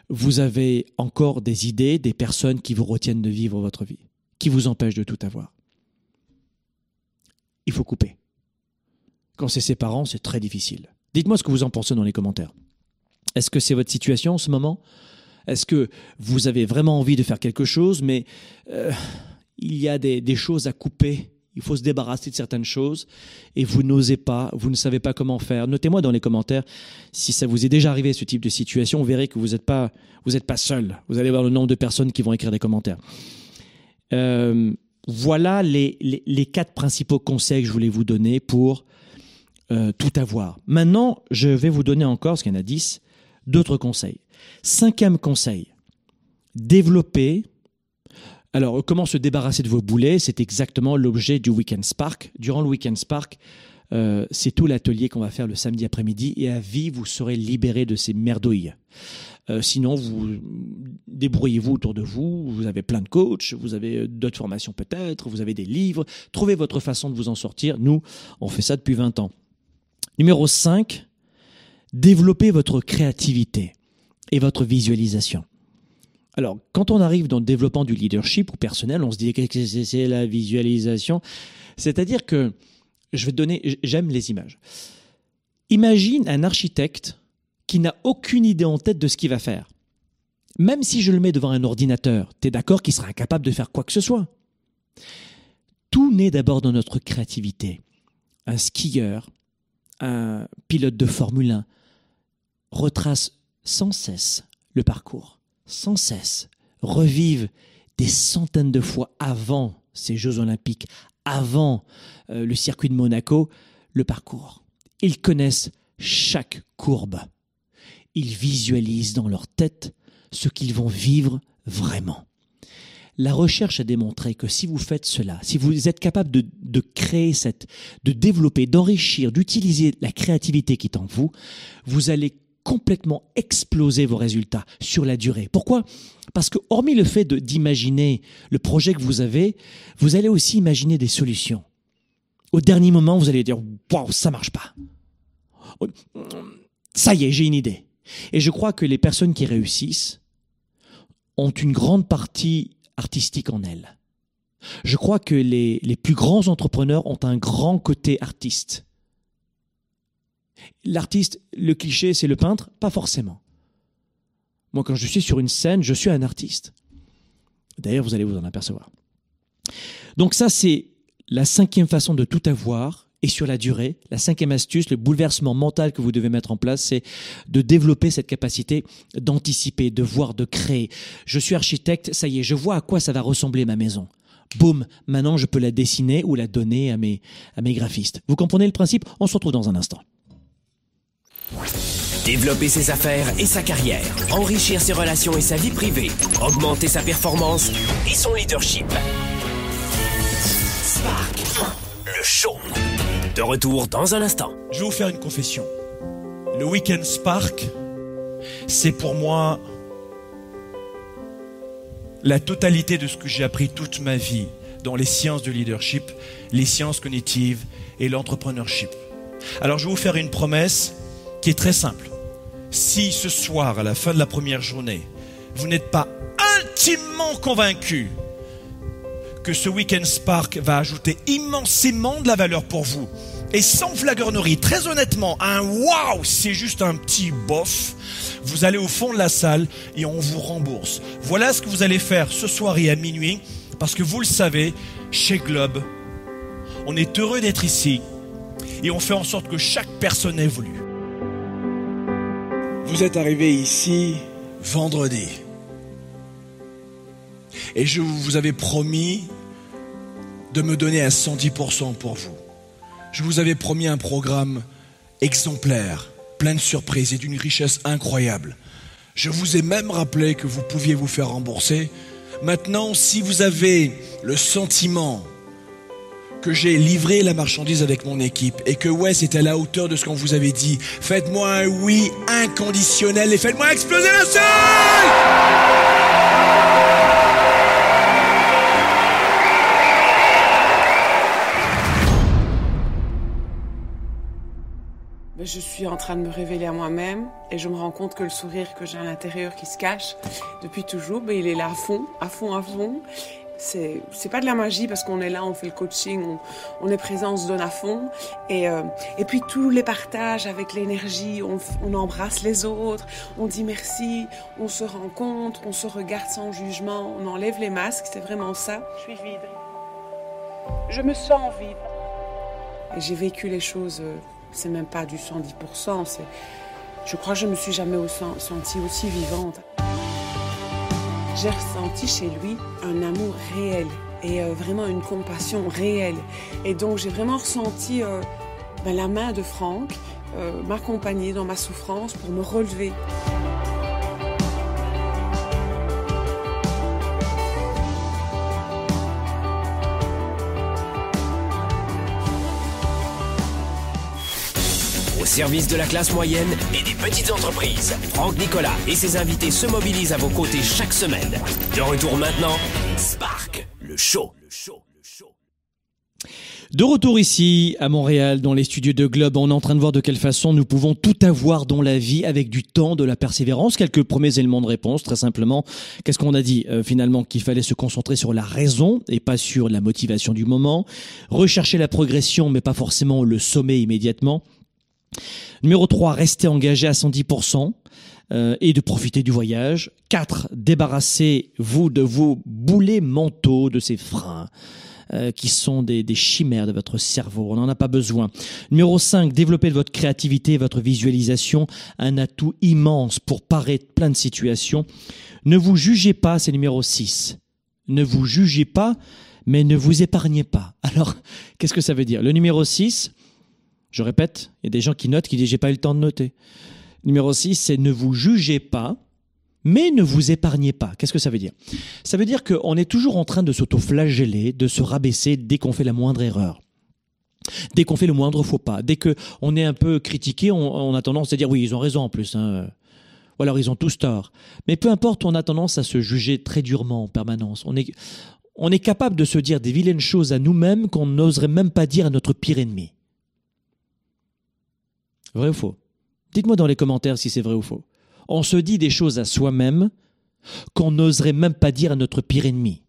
Vous avez encore des idées, des personnes qui vous retiennent de vivre votre vie, qui vous empêchent de tout avoir. Il faut couper. Quand c'est ses parents, c'est très difficile. Dites-moi ce que vous en pensez dans les commentaires. Est-ce que c'est votre situation en ce moment? Est-ce que vous avez vraiment envie de faire quelque chose, mais euh, il y a des, choses à couper il faut se débarrasser de certaines choses et vous n'osez pas, vous ne savez pas comment faire. Notez-moi dans les commentaires si ça vous est déjà arrivé ce type de situation. Vous verrez que vous n'êtes pas, vous pas seul. Vous allez voir le nombre de personnes qui vont écrire des commentaires. Euh, voilà les, les, les, quatre principaux conseils que je voulais vous donner pour euh, tout avoir. Maintenant, je vais vous donner encore, parce qu'il y en a dix, d'autres conseils. Cinquième conseil, développer alors, comment se débarrasser de vos boulets? C'est exactement l'objet du Weekend Spark. Durant le Weekend Spark, euh, c'est tout l'atelier qu'on va faire le samedi après-midi et à vie, vous serez libéré de ces merdouilles. Euh, sinon, vous débrouillez-vous autour de vous. Vous avez plein de coachs, vous avez d'autres formations peut-être, vous avez des livres. Trouvez votre façon de vous en sortir. Nous, on fait ça depuis 20 ans. Numéro 5, développez votre créativité et votre visualisation. Alors, quand on arrive dans le développement du leadership ou personnel, on se dit que c'est la visualisation? C'est-à-dire que, je vais te donner, j'aime les images. Imagine un architecte qui n'a aucune idée en tête de ce qu'il va faire. Même si je le mets devant un ordinateur, tu es d'accord qu'il sera incapable de faire quoi que ce soit. Tout naît d'abord dans notre créativité. Un skieur, un pilote de Formule 1 retrace sans cesse le parcours sans cesse revivent des centaines de fois avant ces Jeux olympiques, avant euh, le circuit de Monaco, le parcours. Ils connaissent chaque courbe. Ils visualisent dans leur tête ce qu'ils vont vivre vraiment. La recherche a démontré que si vous faites cela, si vous êtes capable de, de créer cette, de développer, d'enrichir, d'utiliser la créativité qui est en vous, vous allez complètement exploser vos résultats sur la durée. Pourquoi? Parce que hormis le fait d'imaginer le projet que vous avez, vous allez aussi imaginer des solutions. Au dernier moment, vous allez dire waouh, ça marche pas. Ça y est, j'ai une idée. Et je crois que les personnes qui réussissent ont une grande partie artistique en elles. Je crois que les, les plus grands entrepreneurs ont un grand côté artiste. L'artiste, le cliché, c'est le peintre? Pas forcément. Moi, quand je suis sur une scène, je suis un artiste. D'ailleurs, vous allez vous en apercevoir. Donc ça, c'est la cinquième façon de tout avoir et sur la durée. La cinquième astuce, le bouleversement mental que vous devez mettre en place, c'est de développer cette capacité d'anticiper, de voir, de créer. Je suis architecte, ça y est, je vois à quoi ça va ressembler ma maison. Boum, maintenant je peux la dessiner ou la donner à mes, graphistes. Vous comprenez le principe? On se retrouve dans un instant. Développer ses affaires et sa carrière, enrichir ses relations et sa vie privée, augmenter sa performance et son leadership. Spark, le show. De retour dans un instant. Je vais vous faire une confession. Le week-end Spark, c'est pour moi la totalité de ce que j'ai appris toute ma vie dans les sciences de leadership, les sciences cognitives et l'entrepreneurship. Alors je vais vous faire une promesse qui est très simple. Si ce soir, à la fin de la première journée, vous n'êtes pas intimement convaincu que ce week-end Spark va ajouter immensément de la valeur pour vous, et sans flagornerie, très honnêtement, un waouh, c'est juste un petit bof, vous allez au fond de la salle et on vous rembourse. Voilà ce que vous allez faire ce soir et à minuit, parce que vous le savez, chez Globe, on est heureux d'être ici et on fait en sorte que chaque personne évolue. Vous êtes arrivé ici vendredi. Et je vous avais promis de me donner à 110% pour vous. Je vous avais promis un programme exemplaire, plein de surprises et d'une richesse incroyable. Je vous ai même rappelé que vous pouviez vous faire rembourser. Maintenant, si vous avez le sentiment que j'ai livré la marchandise avec mon équipe et que ouais, c'était à la hauteur de ce qu'on vous avait dit. Faites-moi un oui inconditionnel et faites-moi exploser la salle Je suis en train de me révéler à moi-même et je me rends compte que le sourire que j'ai à l'intérieur qui se cache depuis toujours, ben, il est là à fond, à fond, à fond c'est c'est pas de la magie parce qu'on est là, on fait le coaching, on, on est présent, on se donne à fond. Et, euh, et puis tous les partages avec l'énergie, on, on embrasse les autres, on dit merci, on se rencontre, on se regarde sans jugement, on enlève les masques, c'est vraiment ça. Je suis vide. Je me sens vide. Et j'ai vécu les choses, euh, c'est même pas du 110%, c'est, je crois que je me suis jamais sentie aussi vivante j'ai ressenti chez lui un amour réel et euh, vraiment une compassion réelle. Et donc j'ai vraiment ressenti euh, ben, la main de Franck euh, m'accompagner dans ma souffrance pour me relever. Service de la classe moyenne et des petites entreprises. Franck Nicolas et ses invités se mobilisent à vos côtés chaque semaine. De retour maintenant, Spark, le show. De retour ici à Montréal, dans les studios de Globe, on est en train de voir de quelle façon nous pouvons tout avoir dans la vie avec du temps, de la persévérance. Quelques premiers éléments de réponse, très simplement. Qu'est-ce qu'on a dit euh, finalement Qu'il fallait se concentrer sur la raison et pas sur la motivation du moment? Rechercher la progression, mais pas forcément le sommet immédiatement. Numéro 3, rester engagé à 110%. Euh, et de profiter du voyage. 4. Débarrassez-vous de vos boulets mentaux, de ces freins. Euh, qui sont des, chimères de votre cerveau. On n'en a pas besoin. Numéro 5, développer votre créativité, votre visualisation, un atout immense pour parer plein de situations. Ne vous jugez pas, c'est numéro 6. Ne vous jugez pas, mais ne vous épargnez pas. Alors, qu'est-ce que ça veut dire? Le numéro 6, je répète, il y a des gens qui notent qui disent j'ai pas eu le temps de noter. Numéro 6, c'est ne vous jugez pas, mais ne vous épargnez pas. Qu'est-ce que ça veut dire? Ça veut dire qu'on est toujours en train de s'auto-flageller, de se rabaisser dès qu'on fait la moindre erreur. Dès qu'on fait le moindre faux pas, dès qu'on est un peu critiqué, on, a tendance à dire oui, ils ont raison en plus. Hein. Ou alors ils ont tous tort. Mais peu importe, on a tendance à se juger très durement en permanence. On est, on est capable de se dire des vilaines choses à nous-mêmes qu'on n'oserait même pas dire à notre pire ennemi. Vrai ou faux? Dites-moi dans les commentaires si c'est vrai ou faux on se dit des choses à soi-même qu'on n'oserait même pas dire à notre pire ennemi.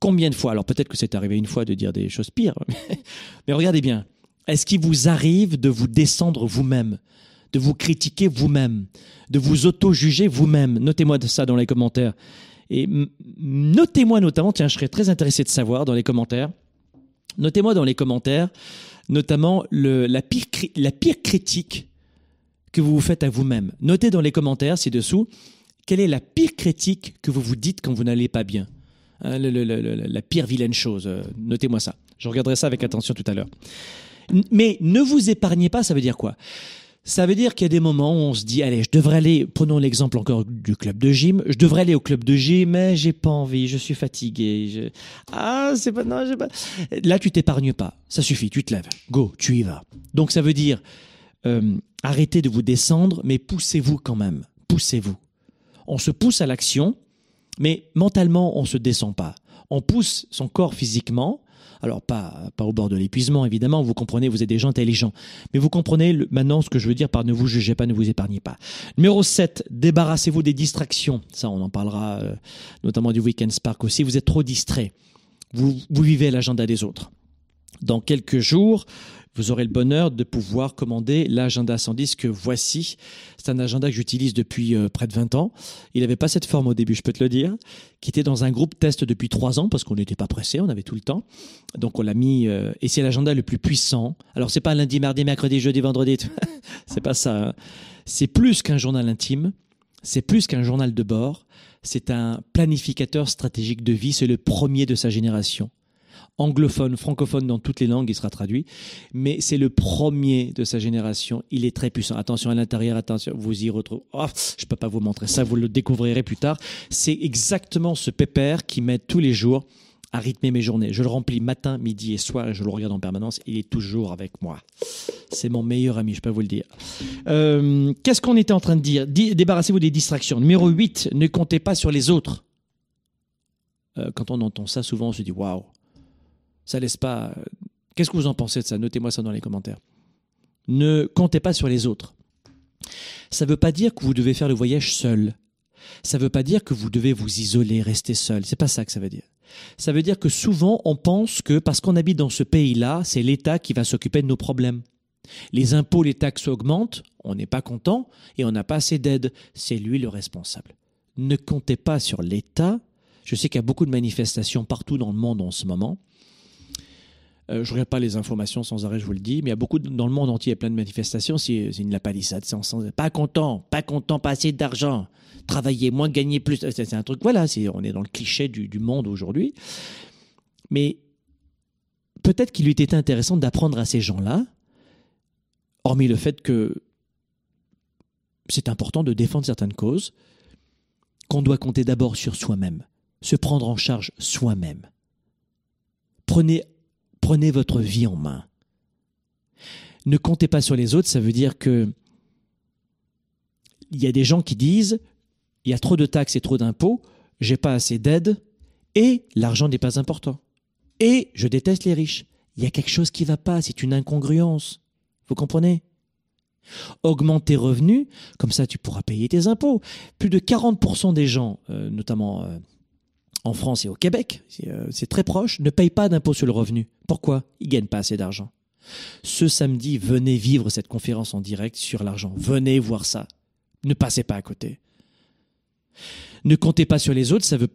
Combien de fois Alors peut-être que c'est arrivé une fois de dire des choses pires, mais regardez bien. Est-ce qu'il vous arrive de vous descendre vous-même, de vous critiquer vous-même, de vous auto-juger vous-même? Notez-moi ça dans les commentaires. Et notez-moi notamment, tiens, je serais très intéressé de savoir dans les commentaires, notez-moi dans les commentaires, notamment la, pire, la pire critique que vous vous faites à vous-même. Notez dans les commentaires ci-dessous quelle est la pire critique que vous vous dites quand vous n'allez pas bien. Hein, la pire vilaine chose. Euh, notez-moi ça. Je regarderai ça avec attention tout à l'heure. Mais ne vous épargnez pas, ça veut dire quoi? Ça veut dire qu'il y a des moments où on se dit, allez, je devrais aller, prenons l'exemple encore du club de gym, je devrais aller au club de gym, mais j'ai pas envie, je suis fatigué. Ah, c'est pas, non, j'ai pas. Là, tu t'épargnes pas. Ça suffit, tu te lèves. Go, tu y vas. Donc, ça veut dire, euh, arrêtez de vous descendre, mais poussez-vous quand même. Poussez-vous. On se pousse à l'action, mais mentalement, on se descend pas. On pousse son corps physiquement. Alors pas, pas au bord de l'épuisement, évidemment, vous comprenez, vous êtes des gens intelligents. Mais vous comprenez maintenant ce que je veux dire par ne vous jugez pas, ne vous épargnez pas. Numéro 7, débarrassez-vous des distractions. Ça, on en parlera euh, notamment du Weekend Spark aussi. Vous êtes trop distrait. Vous, vous vivez l'agenda des autres. Dans quelques jours, vous aurez le bonheur de pouvoir commander l'agenda 110 que voici. C'est un agenda que j'utilise depuis euh, près de 20 ans. Il n'avait pas cette forme au début, je peux te le dire, qui était dans un groupe test depuis 3 ans parce qu'on n'était pas pressé, on avait tout le temps. Donc on l'a mis, euh, et c'est l'agenda le plus puissant. Alors c'est pas lundi, mardi, mercredi, jeudi, vendredi, c'est pas ça. Hein. C'est plus qu'un journal intime, c'est plus qu'un journal de bord, c'est un planificateur stratégique de vie, c'est le premier de sa génération anglophone, francophone dans toutes les langues, il sera traduit. Mais c'est le premier de sa génération. Il est très puissant. Attention à l'intérieur, attention, vous y retrouvez. Oh, je peux pas vous montrer ça, vous le découvrirez plus tard. C'est exactement ce pépère qui m'aide tous les jours à rythmer mes journées. Je le remplis matin, midi et soir et je le regarde en permanence. Il est toujours avec moi. C'est mon meilleur ami, je peux vous le dire. Euh, qu'est-ce qu'on était en train de dire? Débarrassez-vous des distractions. Numéro 8, ne comptez pas sur les autres. Euh, quand on entend ça, souvent on se dit waouh, ça laisse pas. Qu'est-ce que vous en pensez de ça? Notez-moi ça dans les commentaires. Ne comptez pas sur les autres. Ça ne veut pas dire que vous devez faire le voyage seul. Ça ne veut pas dire que vous devez vous isoler, rester seul. C'est pas ça que ça veut dire. Ça veut dire que souvent on pense que parce qu'on habite dans ce pays-là, c'est l'État qui va s'occuper de nos problèmes. Les impôts, les taxes augmentent, on n'est pas content et on n'a pas assez d'aide. C'est lui le responsable. Ne comptez pas sur l'État. Je sais qu'il y a beaucoup de manifestations partout dans le monde en ce moment. Euh, je ne regarde pas les informations sans arrêt, je vous le dis, mais il y a beaucoup dans le monde entier, il y a plein de manifestations. C'est une palissade, c'est pas content, pas content, pas assez d'argent, travailler moins, gagner plus. C'est un truc, voilà, on est dans le cliché du, du monde aujourd'hui. Mais peut-être qu'il lui était intéressant d'apprendre à ces gens-là, hormis le fait que c'est important de défendre certaines causes, qu'on doit compter d'abord sur soi-même, se prendre en charge soi-même. Prenez Prenez votre vie en main. Ne comptez pas sur les autres, ça veut dire que il y a des gens qui disent il y a trop de taxes et trop d'impôts, j'ai pas assez d'aide et l'argent n'est pas important. Et je déteste les riches. Il y a quelque chose qui va pas, c'est une incongruence. Vous comprenez? Augmente tes revenus, comme ça tu pourras payer tes impôts. Plus de 40% des gens, euh, notamment euh, en France et au Québec, euh, c'est très proche, ne payent pas d'impôt sur le revenu. Pourquoi Ils gagnent pas assez d'argent? Ce samedi, venez vivre cette conférence en direct sur l'argent. Venez voir ça. Ne passez pas à côté. Ne comptez pas sur les autres, ça veut,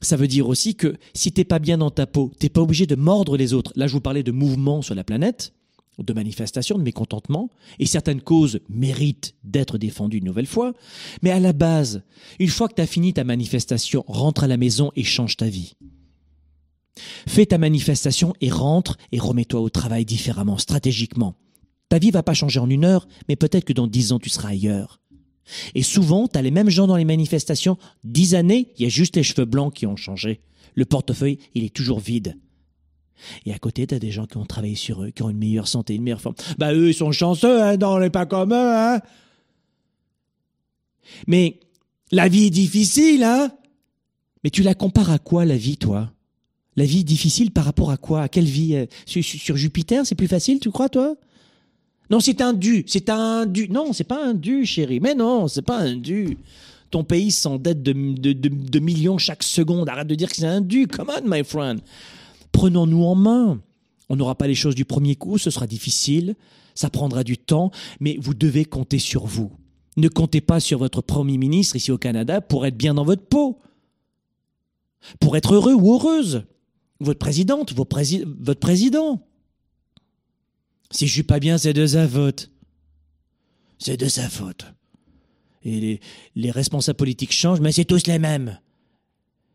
ça veut dire aussi que si t'es pas bien dans ta peau, t'es pas obligé de mordre les autres. Là, je vous parlais de mouvements sur la planète, de manifestations, de mécontentement, et certaines causes méritent d'être défendues une nouvelle fois. Mais à la base, une fois que tu as fini ta manifestation, rentre à la maison et change ta vie. Fais ta manifestation et rentre et remets-toi au travail différemment, stratégiquement. Ta vie va pas changer en une heure, mais peut-être que dans dix ans tu seras ailleurs. Et souvent, tu as les mêmes gens dans les manifestations. Dix années, il y a juste les cheveux blancs qui ont changé. Le portefeuille, il est toujours vide. Et à côté, tu as des gens qui ont travaillé sur eux, qui ont une meilleure santé, une meilleure forme. Bah eux, ils sont chanceux, hein, on n'est pas comme eux, hein. Mais la vie est difficile, hein. Mais tu la compares à quoi, la vie, toi? La vie difficile par rapport à quoi? À quelle vie euh, sur, Jupiter, c'est plus facile, tu crois, toi? Non, c'est un dû. C'est un dû. Non, c'est pas un dû, chérie. Mais non, c'est pas un dû. Ton pays s'endette de, de, de, de, millions chaque seconde. Arrête de dire que c'est un dû. Come on, my friend. Prenons-nous en main. On n'aura pas les choses du premier coup. Ce sera difficile. Ça prendra du temps. Mais vous devez compter sur vous. Ne comptez pas sur votre premier ministre ici au Canada pour être bien dans votre peau. Pour être heureux ou heureuse. Votre présidente, votre président. Si je suis pas bien, c'est de sa faute. C'est de sa faute. Et les, les responsables politiques changent, mais c'est tous les mêmes.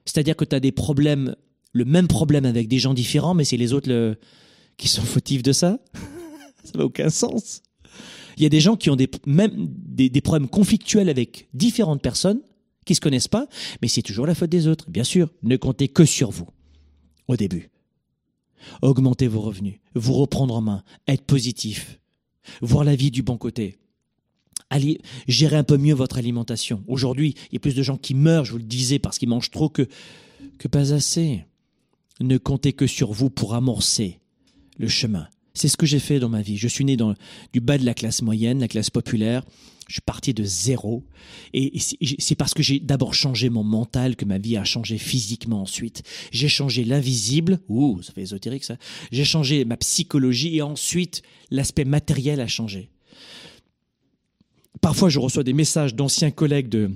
C'est-à-dire que tu as des problèmes, le même problème avec des gens différents, mais c'est les autres qui sont fautifs de ça. ça n'a aucun sens. Il y a des gens qui ont des, même des, problèmes conflictuels avec différentes personnes qui se connaissent pas, mais c'est toujours la faute des autres. Bien sûr, ne comptez que sur vous au début. Augmentez vos revenus, vous reprendre en main, être positif, voir la vie du bon côté. Allez, gérer un peu mieux votre alimentation. Aujourd'hui, il y a plus de gens qui meurent, je vous le disais, parce qu'ils mangent trop que, que pas assez. Ne comptez que sur vous pour amorcer le chemin. C'est ce que j'ai fait dans ma vie. Je suis né dans, du bas de la classe moyenne, la classe populaire. Je suis parti de zéro. Et c'est parce que j'ai d'abord changé mon mental que ma vie a changé physiquement ensuite. J'ai changé l'invisible. Ouh, ça fait ésotérique ça. J'ai changé ma psychologie et ensuite l'aspect matériel a changé. Parfois, je reçois des messages d'anciens collègues de,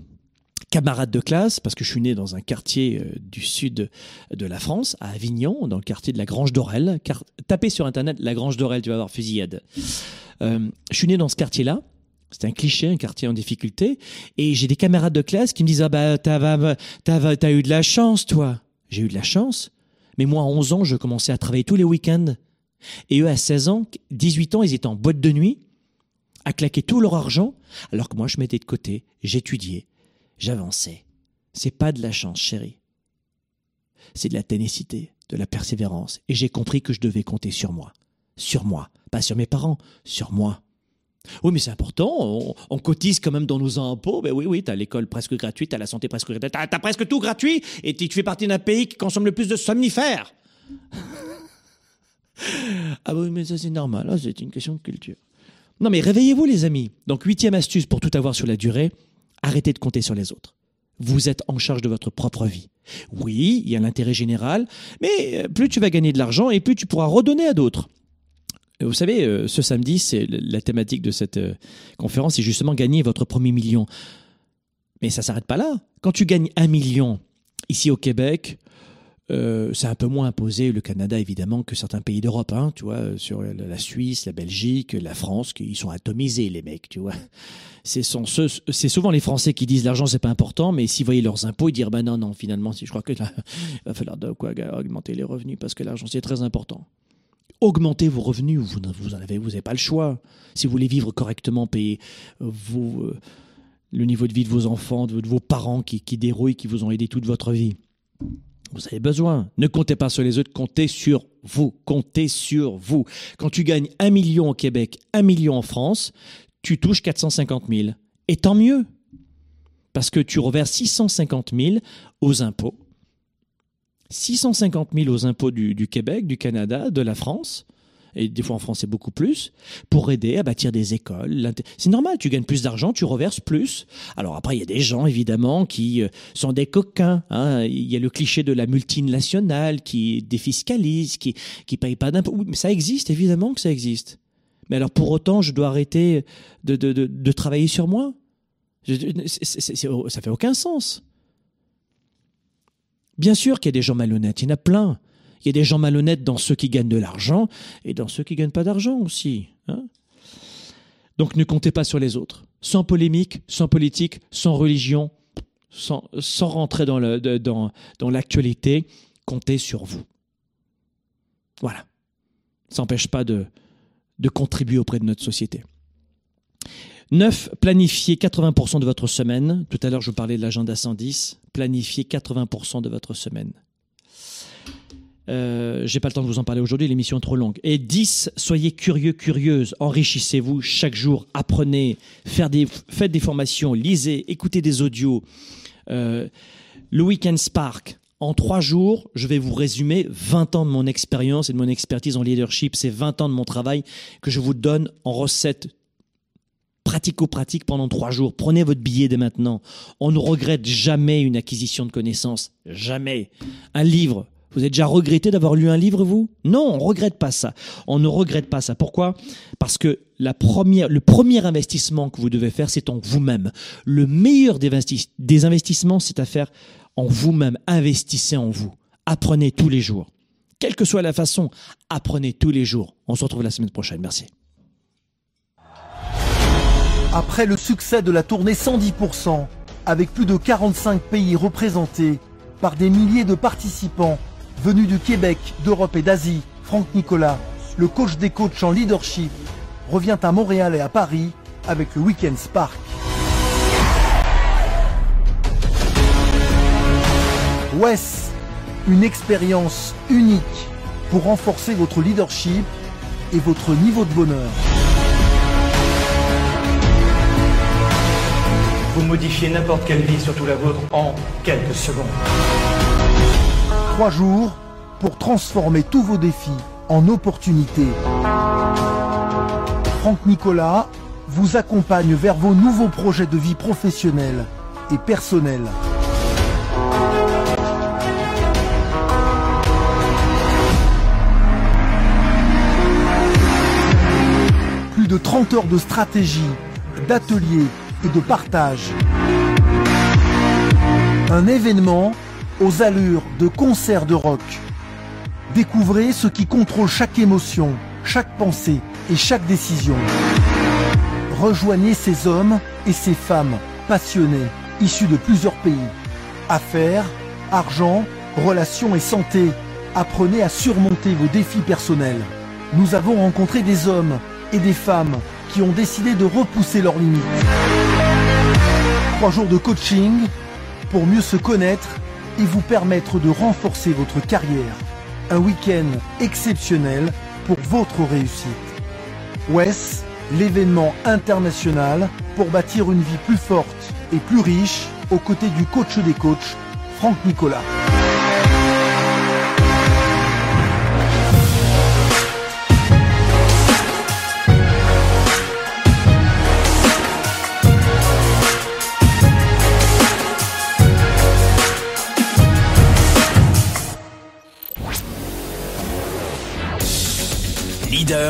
camarades de classe, parce que je suis né dans un quartier euh, du sud de la France, à Avignon, dans le quartier de la Grange d'Orel. Tapez sur Internet la Grange d'Orel, tu vas voir fusillade. Euh, je suis né dans ce quartier-là. C'est un cliché, un quartier en difficulté. Et j'ai des camarades de classe qui me disent, ah bah, t'as, t'as, t'as eu de la chance, toi. J'ai eu de la chance. Mais moi, à 11 ans, je commençais à travailler tous les week-ends. Et eux, à 16 ans, 18 ans, ils étaient en boîte de nuit, à claquer tout leur argent, alors que moi, je mettais de côté, j'étudiais, j'avançais. C'est pas de la chance, chérie. C'est de la ténacité, de la persévérance. Et j'ai compris que je devais compter sur moi. Sur moi. Pas sur mes parents, sur moi. Oui, mais c'est important. On, cotise quand même dans nos impôts. Ben oui, oui, t'as l'école presque gratuite, t'as la santé presque gratuite, t'as as presque tout gratuit et tu fais partie d'un pays qui consomme le plus de somnifères. ah oui, mais ça c'est normal. c'est une question de culture. Non, mais réveillez-vous, les amis. Donc, huitième astuce pour tout avoir sur la durée arrêtez de compter sur les autres. Vous êtes en charge de votre propre vie. Oui, il y a l'intérêt général, mais plus tu vas gagner de l'argent et plus tu pourras redonner à d'autres. Vous savez, euh, ce samedi, c'est la thématique de cette euh, conférence, c'est justement gagner votre premier million. Mais ça s'arrête pas là. Quand tu gagnes un million ici au Québec, euh, c'est un peu moins imposé le Canada évidemment que certains pays d'Europe, hein, tu vois, sur la Suisse, la Belgique, la France, qui sont atomisés les mecs, tu vois. C'est souvent les Français qui disent l'argent c'est pas important, mais s'ils voyaient leurs impôts, ils diraient ben non non finalement si je crois que il va falloir de quoi augmenter les revenus parce que l'argent c'est très important. Augmentez vos revenus, vous vous en avez vous n'avez pas le choix. Si vous voulez vivre correctement, payer vos, euh, le niveau de vie de vos enfants, de, vos parents qui, qui dérouillent, qui vous ont aidé toute votre vie. Vous avez besoin. Ne comptez pas sur les autres, comptez sur vous. Comptez sur vous. Quand tu gagnes un million au Québec, un million en France, tu touches 450 000. Et tant mieux. Parce que tu reverses 650 000 aux impôts. 650 000 aux impôts du, Québec, du Canada, de la France et des fois en France c'est beaucoup plus, pour aider à bâtir des écoles. C'est normal, tu gagnes plus d'argent, tu reverses plus. Alors après, il y a des gens évidemment qui euh, sont des coquins. hein. Il y a le cliché de la multinationale qui défiscalise, qui qui paye pas d'impôts. Mais ça existe, évidemment que ça existe. Mais alors pour autant, je dois arrêter de, de, de, travailler sur moi? Ça fait aucun sens. Bien sûr qu'il y a des gens malhonnêtes, il y en a plein. Il y a des gens malhonnêtes dans ceux qui gagnent de l'argent et dans ceux qui gagnent pas d'argent aussi. hein. Donc ne comptez pas sur les autres. Sans polémique, sans politique, sans religion, sans, rentrer dans l'actualité, comptez sur vous. Voilà. Ça n'empêche pas de contribuer auprès de notre société. 9. Planifiez 80% de votre semaine. Tout à l'heure, je vous parlais de l'agenda 110. Planifiez 80% de votre semaine. Euh, J'ai pas le temps de vous en parler aujourd'hui, l'émission est trop longue. Et 10, soyez curieux, curieuse, enrichissez-vous chaque jour, apprenez, faites des formations, lisez, écoutez des audios. Euh, le Weekend Spark, en trois jours, je vais vous résumer 20 ans de mon expérience et de mon expertise en leadership. C'est 20 ans de mon travail que je vous donne en recette pratico-pratique pendant trois jours. Prenez votre billet dès maintenant. On ne regrette jamais une acquisition de connaissances. Jamais. Un livre. Vous avez déjà regretté d'avoir lu un livre, vous? Non, on ne regrette pas ça. On ne regrette pas ça. Pourquoi? Parce que la première, le premier investissement que vous devez faire, c'est en vous-même. Le meilleur des, investi- des investissements, c'est à faire en vous-même. Investissez en vous. Apprenez tous les jours. Quelle que soit la façon, apprenez tous les jours. On se retrouve la semaine prochaine. Merci. Après le succès de la tournée 110%, avec plus de 45 pays représentés par des milliers de participants venus du Québec, d'Europe et d'Asie, Franck Nicolas, le coach des coachs en leadership, revient à Montréal et à Paris avec le Weekend Spark. WES, une expérience unique pour renforcer votre leadership et votre niveau de bonheur. Vous modifiez n'importe quelle vie, surtout la vôtre, en quelques secondes. Trois jours pour transformer tous vos défis en opportunités. Franck Nicolas vous accompagne vers vos nouveaux projets de vie professionnelle et personnelle. Plus de 30 heures de stratégie, d'ateliers et de partage. Un événement aux allures de concert de rock. Découvrez ce qui contrôle chaque émotion, chaque pensée et chaque décision. Rejoignez ces hommes et ces femmes passionnés, issus de plusieurs pays. Affaires, argent, relations et santé. Apprenez à surmonter vos défis personnels. Nous avons rencontré des hommes et des femmes qui ont décidé de repousser leurs limites. Trois jours de coaching pour mieux se connaître et vous permettre de renforcer votre carrière. Un week-end exceptionnel pour votre réussite. WES, l'événement international pour bâtir une vie plus forte et plus riche aux côtés du coach des coachs, Franck Nicolas.